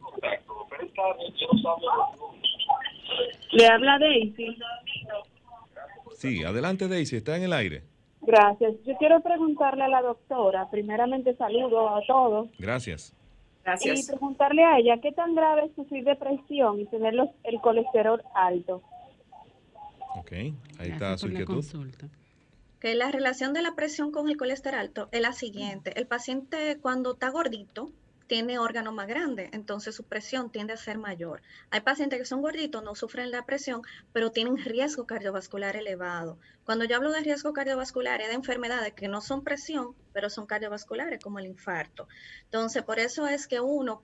Le habla Daisy. Sí, adelante Daisy, está en el aire. Gracias. Yo quiero preguntarle a la doctora, primeramente saludo a todos. Gracias. Gracias. Y preguntarle a ella, ¿qué tan grave es sufrir depresión y tener el colesterol alto? Ok, ahí está su inquietud. Que la relación de la presión con el colesterol alto es la siguiente. El paciente cuando está gordito, tiene órgano más grande, entonces su presión tiende a ser mayor. Hay pacientes que son gorditos, no sufren la presión, pero tienen riesgo cardiovascular elevado. Cuando yo hablo de riesgo cardiovascular es de enfermedades que no son presión, pero son cardiovasculares, como el infarto. Entonces, por eso es que uno,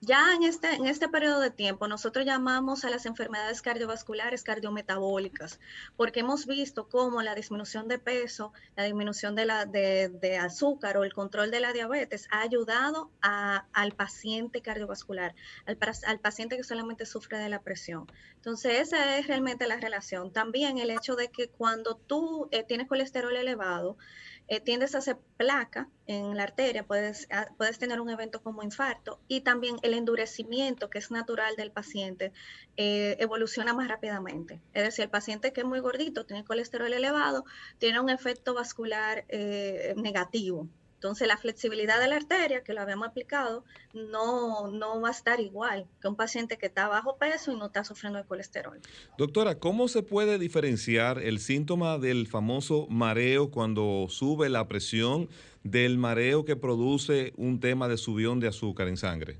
ya en este, en este periodo de tiempo, nosotros llamamos a las enfermedades cardiovasculares cardiometabólicas, porque hemos visto cómo la disminución de peso, la disminución de, la, de, azúcar o el control de la diabetes ha ayudado al paciente cardiovascular, al, al paciente que solamente sufre de la presión. Entonces, esa es realmente la relación. También el hecho de que cuando tú eh, tienes colesterol elevado, eh, tiendes a hacer placa en la arteria, puedes, ah, puedes tener un evento como infarto y también el endurecimiento que es natural del paciente eh, evoluciona más rápidamente. Es decir, el paciente que es muy gordito, tiene colesterol elevado, tiene un efecto vascular eh, negativo. Entonces, la flexibilidad de la arteria, que lo habíamos aplicado, no, no va a estar igual que un paciente que está bajo peso y no está sufriendo de colesterol. Doctora, ¿cómo se puede diferenciar el síntoma del famoso mareo cuando sube la presión del mareo que produce un tema de subión de azúcar en sangre?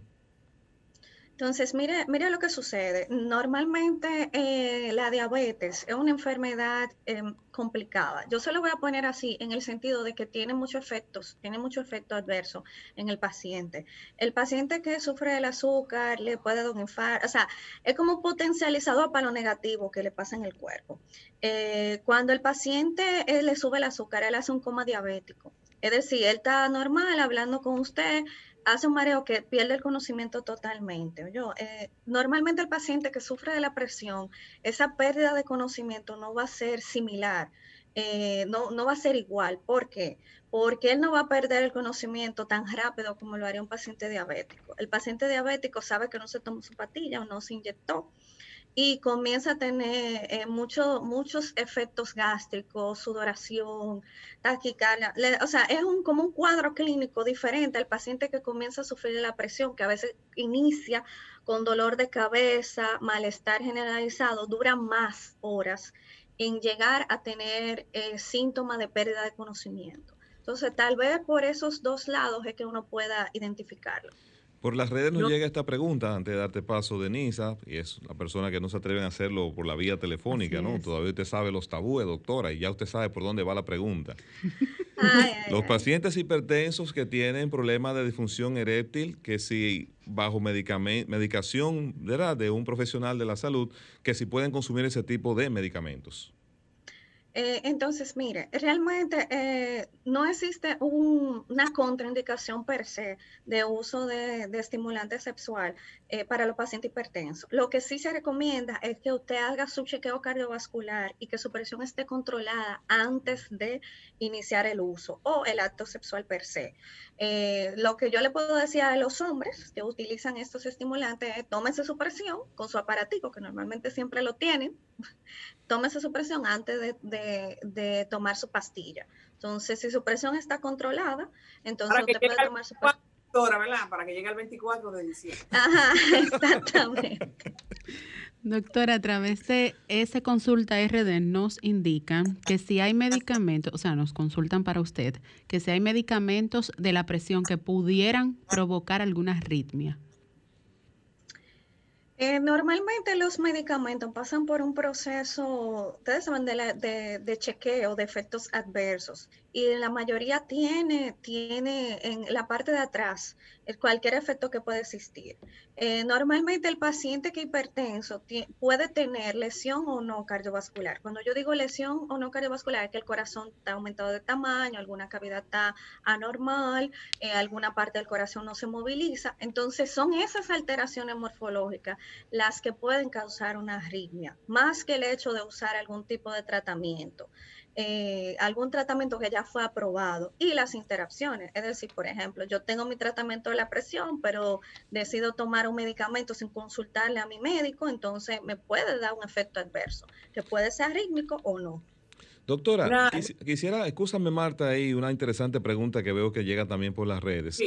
Entonces, mire, mire lo que sucede. Normalmente eh, la diabetes es una enfermedad em, complicada. Yo se lo voy a poner así en el sentido de que tiene muchos efectos, tiene mucho efecto adverso en el paciente. El paciente que sufre del azúcar le puede dar un infarto, o sea, es como potencializador para lo negativo que le pasa en el cuerpo. Eh, cuando el paciente le sube el azúcar, él hace un coma diabético. Es decir, él está normal hablando con usted, hace un mareo que pierde el conocimiento totalmente. Yo, eh, normalmente el paciente que sufre de la presión, esa pérdida de conocimiento no va a ser similar, eh, no, no va a ser igual. ¿Por qué? Porque él no va a perder el conocimiento tan rápido como lo haría un paciente diabético. El paciente diabético sabe que no se tomó su patilla o no se inyectó y comienza a tener eh, muchos efectos gástricos, sudoración, taquicardia. o sea, es un, como un cuadro clínico diferente al paciente que comienza a sufrir la presión, que a veces inicia con dolor de cabeza, malestar generalizado, dura más horas en llegar a tener eh, síntomas de pérdida de conocimiento. Entonces, tal vez por esos dos lados es que uno pueda identificarlo. Por las redes nos llega esta pregunta antes de darte paso, Denisa, y es la persona que no se atreven a hacerlo por la vía telefónica, ¿no? Todavía usted sabe los tabúes, doctora, y ya usted sabe por dónde va la pregunta. los pacientes hipertensos que tienen problemas de disfunción eréctil, que si bajo medicación ¿verdad? de un profesional de la salud, que si pueden consumir ese tipo de medicamentos. Eh, entonces, mire, realmente eh, no existe una contraindicación per se de uso de, estimulante sexual eh, para los pacientes hipertensos. Lo que sí se recomienda es que usted haga su chequeo cardiovascular y que su presión esté controlada antes de iniciar el uso o el acto sexual per se. lo que yo le puedo decir a los hombres que utilizan estos estimulantes es tómense su presión con su aparatico, que normalmente siempre lo tienen, tómese su presión antes de, tomar su pastilla. Entonces, si su presión está controlada, entonces usted puede tomar su pastilla. ¿verdad? Para que llegue el 24 de diciembre. Ajá, exactamente. Doctora, a través de esa consulta RD nos indican que si hay medicamentos, o sea, nos consultan para usted, que si hay medicamentos de la presión que pudieran provocar alguna arritmia. Eh, normalmente los medicamentos pasan por un proceso, ustedes saben, de, de, chequeo de efectos adversos y la mayoría tiene, tiene en la parte de atrás cualquier efecto que puede existir. Eh, normalmente el paciente que hipertenso puede tener lesión o no cardiovascular. Cuando yo digo lesión o no cardiovascular, es que el corazón está aumentado de tamaño, alguna cavidad está anormal, eh, alguna parte del corazón no se moviliza. Entonces son esas alteraciones morfológicas las que pueden causar una arritmia, más que el hecho de usar algún tipo de tratamiento. Eh, algún tratamiento que ya fue aprobado y las interacciones. Es decir, por ejemplo, yo tengo mi tratamiento de la presión, pero decido tomar un medicamento sin consultarle a mi médico, entonces me puede dar un efecto adverso, que puede ser arrítmico o no. Doctora, quisiera, escúchame Marta, ahí una interesante pregunta que veo que llega también por las redes.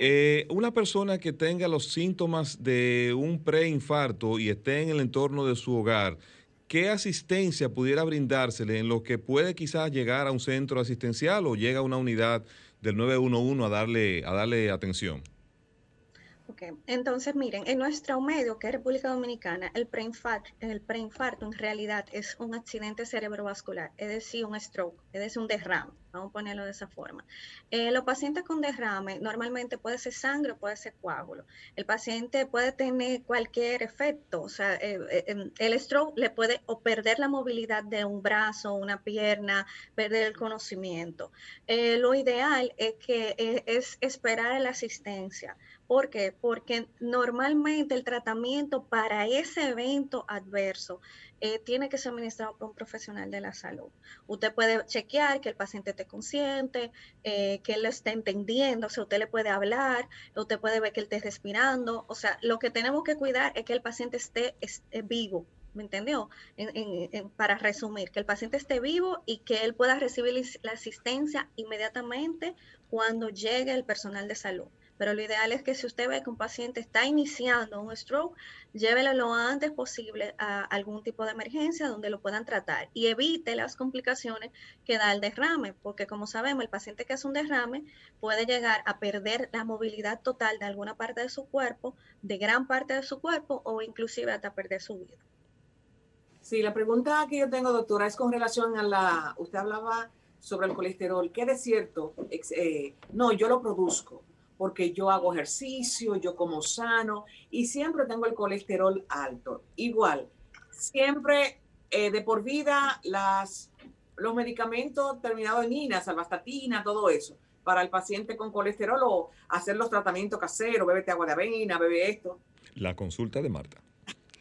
Eh, una persona que tenga los síntomas de un preinfarto y esté en el entorno de su hogar, ¿qué asistencia pudiera brindársele en lo que puede quizás llegar a un centro asistencial o llega a una unidad del 911 a darle, a darle atención? Ok, entonces miren, en nuestro medio, que es República Dominicana, el preinfarto, el preinfarto en realidad es un accidente cerebrovascular, es decir, un stroke, es decir, un derrame, vamos a ponerlo de esa forma. Eh, los pacientes con derrame normalmente puede ser sangre o puede ser coágulo. El paciente puede tener cualquier efecto, o sea, eh, eh, el stroke le puede o perder la movilidad de un brazo, una pierna, perder el conocimiento. lo ideal es que es esperar la asistencia ¿Por qué? Porque normalmente el tratamiento para ese evento adverso eh, tiene que ser administrado por un profesional de la salud. Usted puede chequear que el paciente esté consciente, eh, que él lo esté entendiendo, o sea, usted le puede hablar, usted puede ver que él esté respirando, o sea, lo que tenemos que cuidar es que el paciente esté, vivo, ¿me entendió? para resumir, que el paciente esté vivo y que él pueda recibir la asistencia inmediatamente cuando llegue el personal de salud pero lo ideal es que si usted ve que un paciente está iniciando un stroke, llévelo lo antes posible a algún tipo de emergencia donde lo puedan tratar y evite las complicaciones que da el derrame, porque como sabemos, el paciente que hace un derrame puede llegar a perder la movilidad total de alguna parte de su cuerpo, de gran parte de su cuerpo o inclusive hasta perder su vida. Sí, la pregunta que yo tengo, doctora, es con relación a la, usted hablaba sobre el colesterol, ¿qué es cierto? Eh, no, yo lo produzco porque yo hago ejercicio, yo como sano y siempre tengo el colesterol alto. Igual, siempre eh, de por vida las, los medicamentos terminados en ina, salvastatina, todo eso, para el paciente con colesterol o hacer los tratamientos caseros, bébete agua de avena, bebe esto. La consulta de Marta.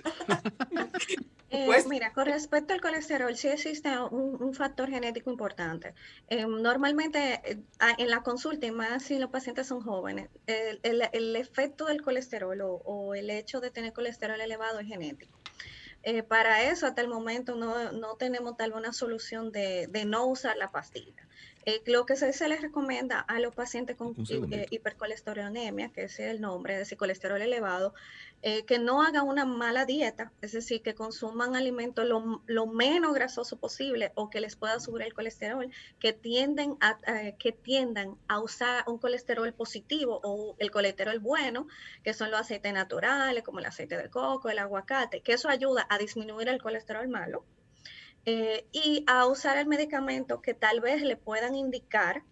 Eh, Pues- mira, con respecto al colesterol, sí existe un, factor genético importante. Eh, normalmente eh, en la consulta, y más si los pacientes son jóvenes, el, efecto del colesterol o, el hecho de tener colesterol elevado es genético. Eh, para eso, hasta el momento, no, tenemos tal una solución de no usar la pastilla. Eh, lo que se, se les recomienda a los pacientes con eh, hipercolesterolemia, que ese es el nombre, es decir, colesterol elevado, eh, que no hagan una mala dieta, es decir, que consuman alimentos lo, lo menos grasoso posible o que les pueda subir el colesterol, que tienden a, que tiendan a usar un colesterol positivo o el colesterol bueno, que son los aceites naturales, como el aceite de coco, el aguacate, que eso ayuda a disminuir el colesterol malo. Eh, y a usar el medicamento que tal vez le puedan indicar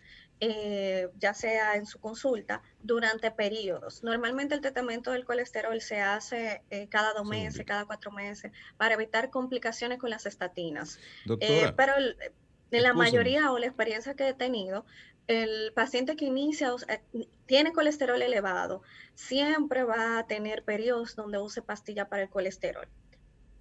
eh, ya sea en su consulta, durante periodos. Normalmente el tratamiento del colesterol se hace eh, cada dos meses, cada cuatro meses, para evitar complicaciones con las estatinas. Doctora, pero en la mayoría o la experiencia que he tenido, el paciente que inicia, o sea, tiene colesterol elevado, siempre va a tener periodos donde use pastilla para el colesterol.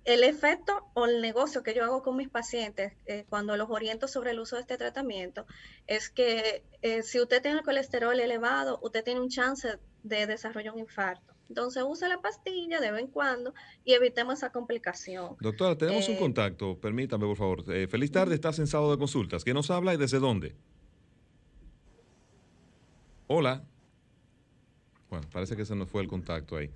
El efecto o el negocio que yo hago con mis pacientes eh, cuando los oriento sobre el uso de este tratamiento es que eh, si usted tiene el colesterol elevado, usted tiene un chance de desarrollar un infarto. Entonces use la pastilla de vez en cuando y evitemos esa complicación. doctora, tenemos un eh, contacto. Permítame, por favor. Feliz tarde, estás en sábado de consultas. ¿Quién nos habla y desde dónde? Hola. Bueno, parece que se nos fue el contacto ahí.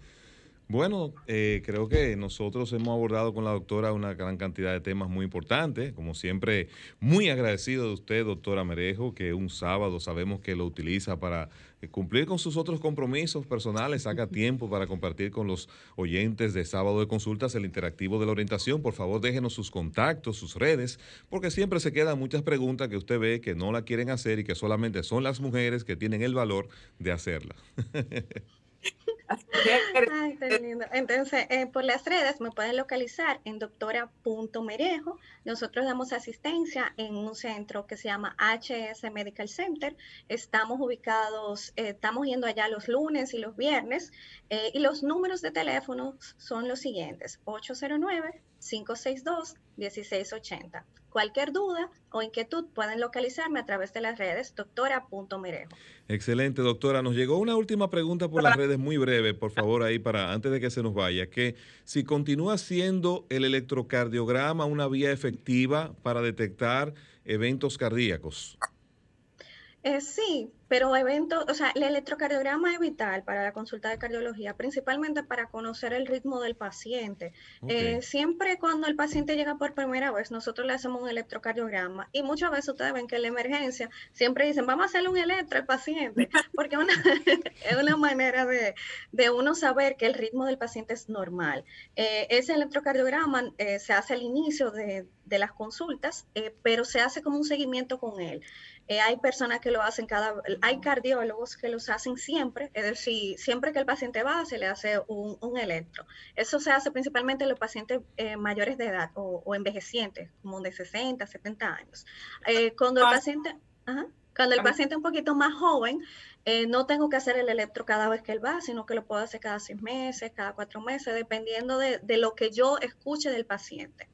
Bueno, eh, creo que nosotros hemos abordado con la doctora una gran cantidad de temas muy importantes. Como siempre, muy agradecido de usted, doctora Merejo, que un sábado sabemos que lo utiliza para eh, cumplir con sus otros compromisos personales, saca tiempo para compartir con los oyentes de sábado de consultas el interactivo de la orientación. Por favor, déjenos sus contactos, sus redes, porque siempre se quedan muchas preguntas que usted ve que no la quieren hacer y que solamente son las mujeres que tienen el valor de hacerla. Ay, qué lindo. Entonces, eh, por las redes me pueden localizar en doctora.merejo. Nosotros damos asistencia en un centro que se llama HS Medical Center. Estamos ubicados, eh, estamos yendo allá los lunes y los viernes. eh, y los números de teléfono son los siguientes: 809-562-1680. Cualquier duda o inquietud pueden localizarme a través de las redes doctora.merejo. Excelente, doctora. Nos llegó una última pregunta por las redes, muy breve, por favor, ahí para antes de que se nos vaya, que si continúa siendo el electrocardiograma una vía efectiva para detectar eventos cardíacos. Eh, sí, pero eventos, o sea, el electrocardiograma es vital para la consulta de cardiología, principalmente para conocer el ritmo del paciente. Eh, siempre cuando el paciente llega por primera vez, nosotros le hacemos un electrocardiograma y muchas veces ustedes ven que en la emergencia siempre dicen, vamos a hacerle un electro al paciente, porque es una, es una manera de, de uno saber que el ritmo del paciente es normal. Eh, ese electrocardiograma eh, se hace al inicio de, de las consultas, eh, pero se hace como un seguimiento con él. Eh, hay personas que lo hacen cada, hay cardiólogos que los hacen siempre, es decir, siempre que el paciente va se le hace un, un electro. Eso se hace principalmente en los pacientes eh, mayores de edad o, o envejecientes, como de 60, 70 años. Cuando el Ah. paciente, ajá, cuando el paciente es un poquito más joven, eh, no tengo que hacer el electro cada vez que él va, sino que lo puedo hacer cada seis meses, cada cuatro meses, dependiendo de, de lo que yo escuche del paciente.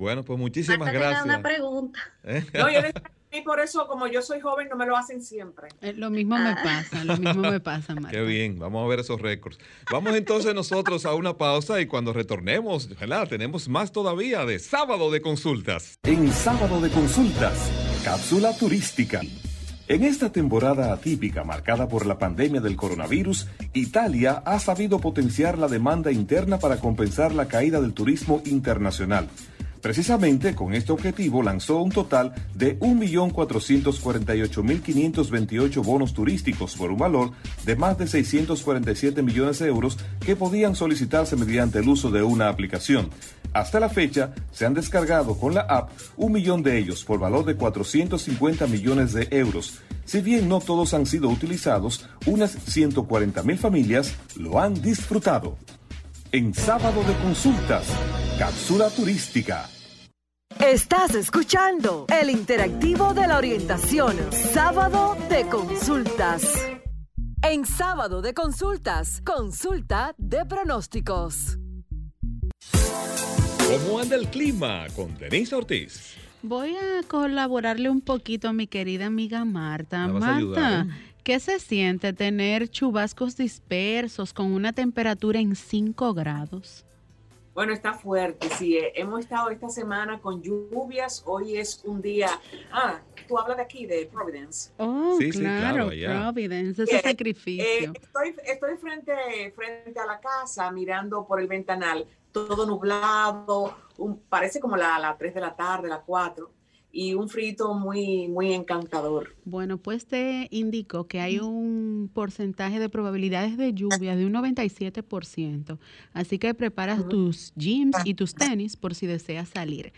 Bueno, pues muchísimas Marta gracias. una pregunta. ¿Eh? No, yo decía, y por eso, como yo soy joven, no me lo hacen siempre. Eh, Lo mismo me Ah. pasa, lo mismo me pasa, Marta. Qué bien, vamos a ver esos récords. Vamos entonces nosotros a una pausa y cuando retornemos, ¿verdad? tenemos más todavía de sábado de consultas. En sábado de consultas, cápsula turística. En esta temporada atípica marcada por la pandemia del coronavirus, Italia ha sabido potenciar la demanda interna para compensar la caída del turismo internacional. Precisamente con este objetivo lanzó un total de 1.448.528 bonos turísticos por un valor de más de 647 millones de euros que podían solicitarse mediante el uso de una aplicación. Hasta la fecha se han descargado con la app un millón de ellos por valor de 450 millones de euros. Si bien no todos han sido utilizados, unas 140.000 familias lo han disfrutado. En sábado de consultas, cápsula turística. Estás escuchando el interactivo de la orientación, sábado de consultas. En sábado de consultas, consulta de pronósticos. ¿Cómo anda el clima con Denise Ortiz? Voy a colaborarle un poquito a mi querida amiga Marta. ¿La vas a ayudar, Marta, ¿qué se siente tener chubascos dispersos con una temperatura en 5 grados? Bueno, está fuerte, sí. eh, Hemos estado esta semana con lluvias. Hoy es un día. Ah, tú hablas de aquí, de Providence. Oh, Sí, sí, claro, allá. Providence, ese Eh, sacrificio. Eh, estoy estoy frente, frente a la casa mirando por el ventanal, todo nublado, un- parece como la, la 3 de la tarde, la 4, y un frito muy, muy encantador. Bueno, pues te indico que hay un porcentaje de probabilidades de lluvia de un 97%. Así que preparas tus jeans y tus tenis por si deseas salir.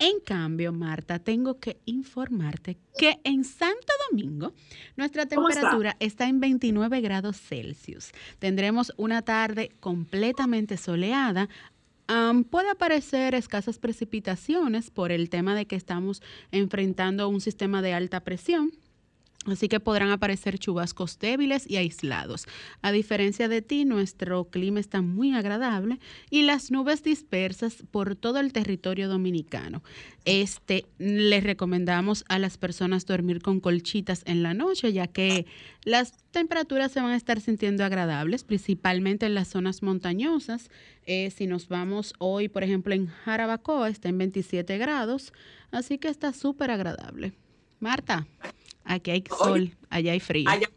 En cambio, Marta, tengo que informarte que en Santo Domingo nuestra ¿Cómo está? temperatura está en 29 grados Celsius. Tendremos una tarde completamente soleada. Am, puede aparecer escasas precipitaciones por el tema de que estamos enfrentando un sistema de alta presión. Así que podrán aparecer chubascos débiles y aislados. A diferencia de ti, nuestro clima está muy agradable y las nubes dispersas por todo el territorio dominicano. Este, les recomendamos a las personas dormir con colchitas en la noche, ya que las temperaturas se van a estar sintiendo agradables, principalmente en las zonas montañosas. Eh, si nos vamos hoy, por ejemplo, en Jarabacoa, está en 27 grados, así que está súper agradable. Marta, aquí hay sol, allá hay frío. Allá,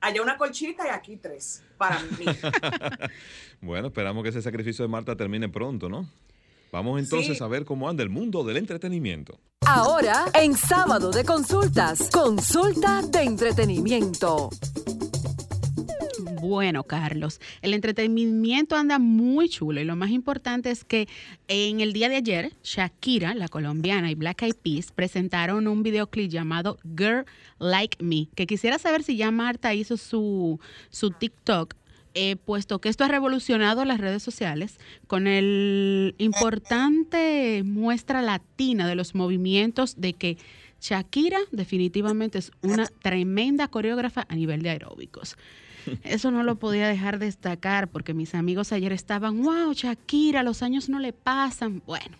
allá una colchita y aquí tres, para mí. Bueno, esperamos que ese sacrificio de Marta termine pronto, ¿no? Vamos entonces Sí. a ver cómo anda el mundo del entretenimiento. Ahora, en sábado de consultas, consulta de entretenimiento. Bueno, Carlos, el entretenimiento anda muy chulo y lo más importante es que en el día de ayer, Shakira, la colombiana, y Black Eyed Peas presentaron un videoclip llamado Girl Like Me, que quisiera saber si ya Marta hizo su, su TikTok. eh, puesto que esto ha revolucionado las redes sociales con el importante muestra latina de los movimientos de que Shakira definitivamente es una tremenda coreógrafa a nivel de aeróbicos. Eso no lo podía dejar de destacar porque mis amigos ayer estaban, wow, Shakira, los años no le pasan. Bueno,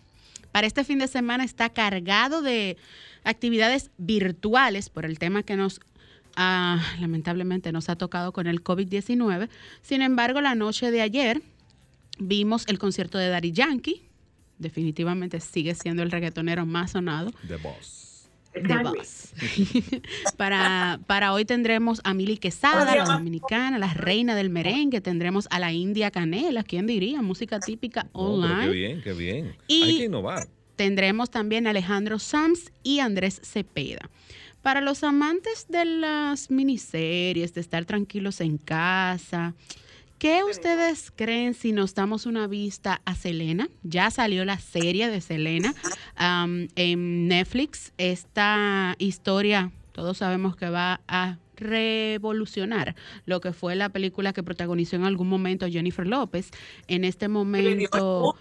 para este fin de semana está cargado de actividades virtuales por el tema que nos, ah, lamentablemente, nos ha tocado con el COVID-19. Sin embargo, la noche de ayer vimos el concierto de Daddy Yankee. Definitivamente sigue siendo el reggaetonero más sonado. The Boss. The Boss. para, para hoy tendremos a Mili Quesada, la dominicana, la reina del merengue. Tendremos a la India Canela, ¿quién diría? Música típica pero qué online. bien, qué bien. Y- Hay que innovar. Tendremos también a Alejandro Sams y Andrés Cepeda. Para los amantes de las miniseries, de estar tranquilos en casa, ¿qué ustedes creen si nos damos una vista a Selena? Ya salió la serie de Selena am, en Netflix. Esta historia, todos sabemos que va a revolucionar lo que fue la película que protagonizó en algún momento Jennifer López. En este momento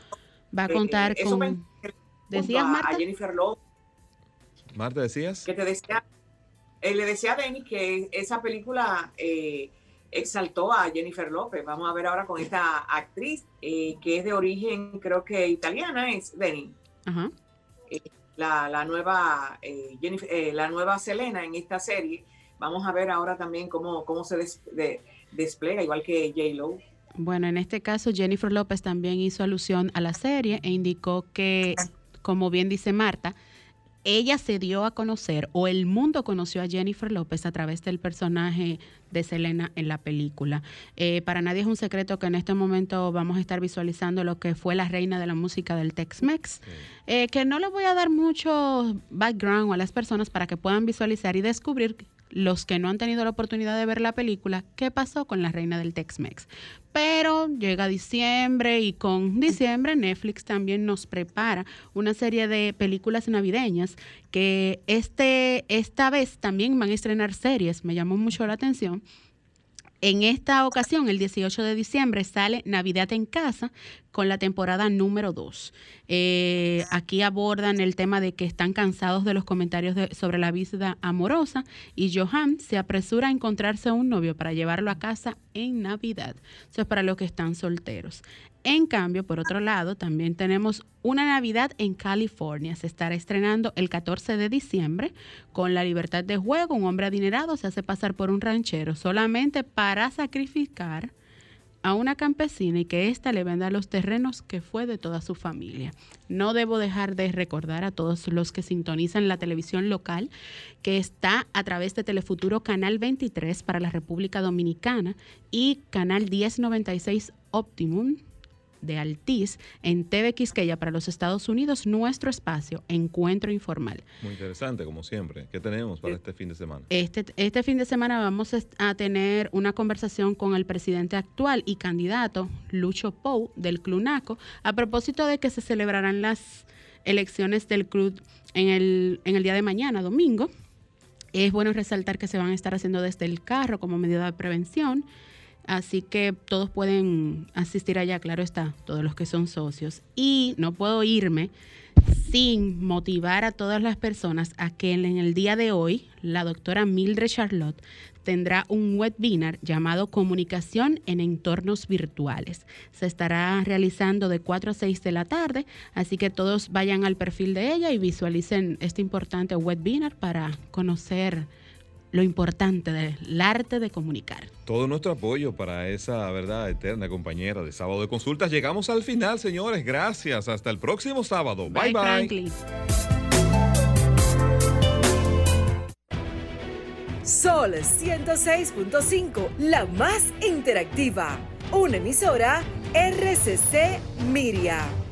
va a contar Eh, me- con... ¿Decías, Marta? A Jennifer Lopez, Marta, decías. que te decía, eh, le decía a Denis que esa película eh, exaltó a Jennifer López. Vamos a ver ahora con esta actriz eh, que es de origen, creo que italiana, es Denis. Ajá. la, la nueva eh, Jennifer- eh, la nueva Selena en esta serie. Vamos a ver ahora también cómo, cómo se des- de- despliega, igual que J. Lo. Bueno, en este caso Jennifer López también hizo alusión a la serie e indicó que, como bien dice Marta, ella se dio a conocer o el mundo conoció a Jennifer López a través del personaje de Selena en la película. Eh, para nadie es un secreto que en este momento vamos a estar visualizando lo que fue la reina de la música del Tex-Mex, eh, que no le voy a dar mucho background a las personas para que puedan visualizar y descubrir los que no han tenido la oportunidad de ver la película, qué pasó con la reina del Tex-Mex. Pero llega diciembre y con diciembre Netflix también nos prepara una serie de películas navideñas que este, esta vez también van a estrenar series, me llamó mucho la atención. En esta ocasión, el 18 de diciembre, sale Navidad en Casa con la temporada número 2. Eh, aquí abordan el tema de que están cansados de los comentarios sobre la vida amorosa y Johan se apresura a encontrarse un novio para llevarlo a casa en Navidad. Eso es para los que están solteros. En cambio, por otro lado, también tenemos una Navidad en California. Se estará estrenando el 14 de diciembre con la libertad de juego. Un hombre adinerado se hace pasar por un ranchero solamente para sacrificar a una campesina y que ésta le venda los terrenos que fue de toda su familia. No debo dejar de recordar a todos los que sintonizan la televisión local que está a través de Telefuturo Canal 23 para la República Dominicana y Canal 1096 Optimum de Altiz en TV Quisqueya para los Estados Unidos, nuestro espacio, Encuentro Informal. Muy interesante, como siempre. ¿Qué tenemos para este fin de semana? Este, este fin de semana vamos a tener una conversación con el presidente actual y candidato, Lucho Pou, del Clunaco, a propósito de que se celebrarán las elecciones del club en el, en el día de mañana, domingo. Es bueno resaltar que se van a estar haciendo desde el carro como medida de prevención. Así que todos pueden asistir allá, claro está, todos los que son socios. Y no puedo irme sin motivar a todas las personas a que en el día de hoy la doctora Mildred Charlotte tendrá un webinar llamado Comunicación en entornos virtuales. Se estará realizando de 4 a 6 de la tarde, así que todos vayan al perfil de ella y visualicen este importante webinar para conocer lo importante del arte de comunicar. Todo nuestro apoyo para esa verdad eterna compañera de sábado de consultas. Llegamos al final, señores. Gracias. Hasta el próximo sábado. Bye bye. Sol 106.5, la más interactiva. Una emisora RCC Miria.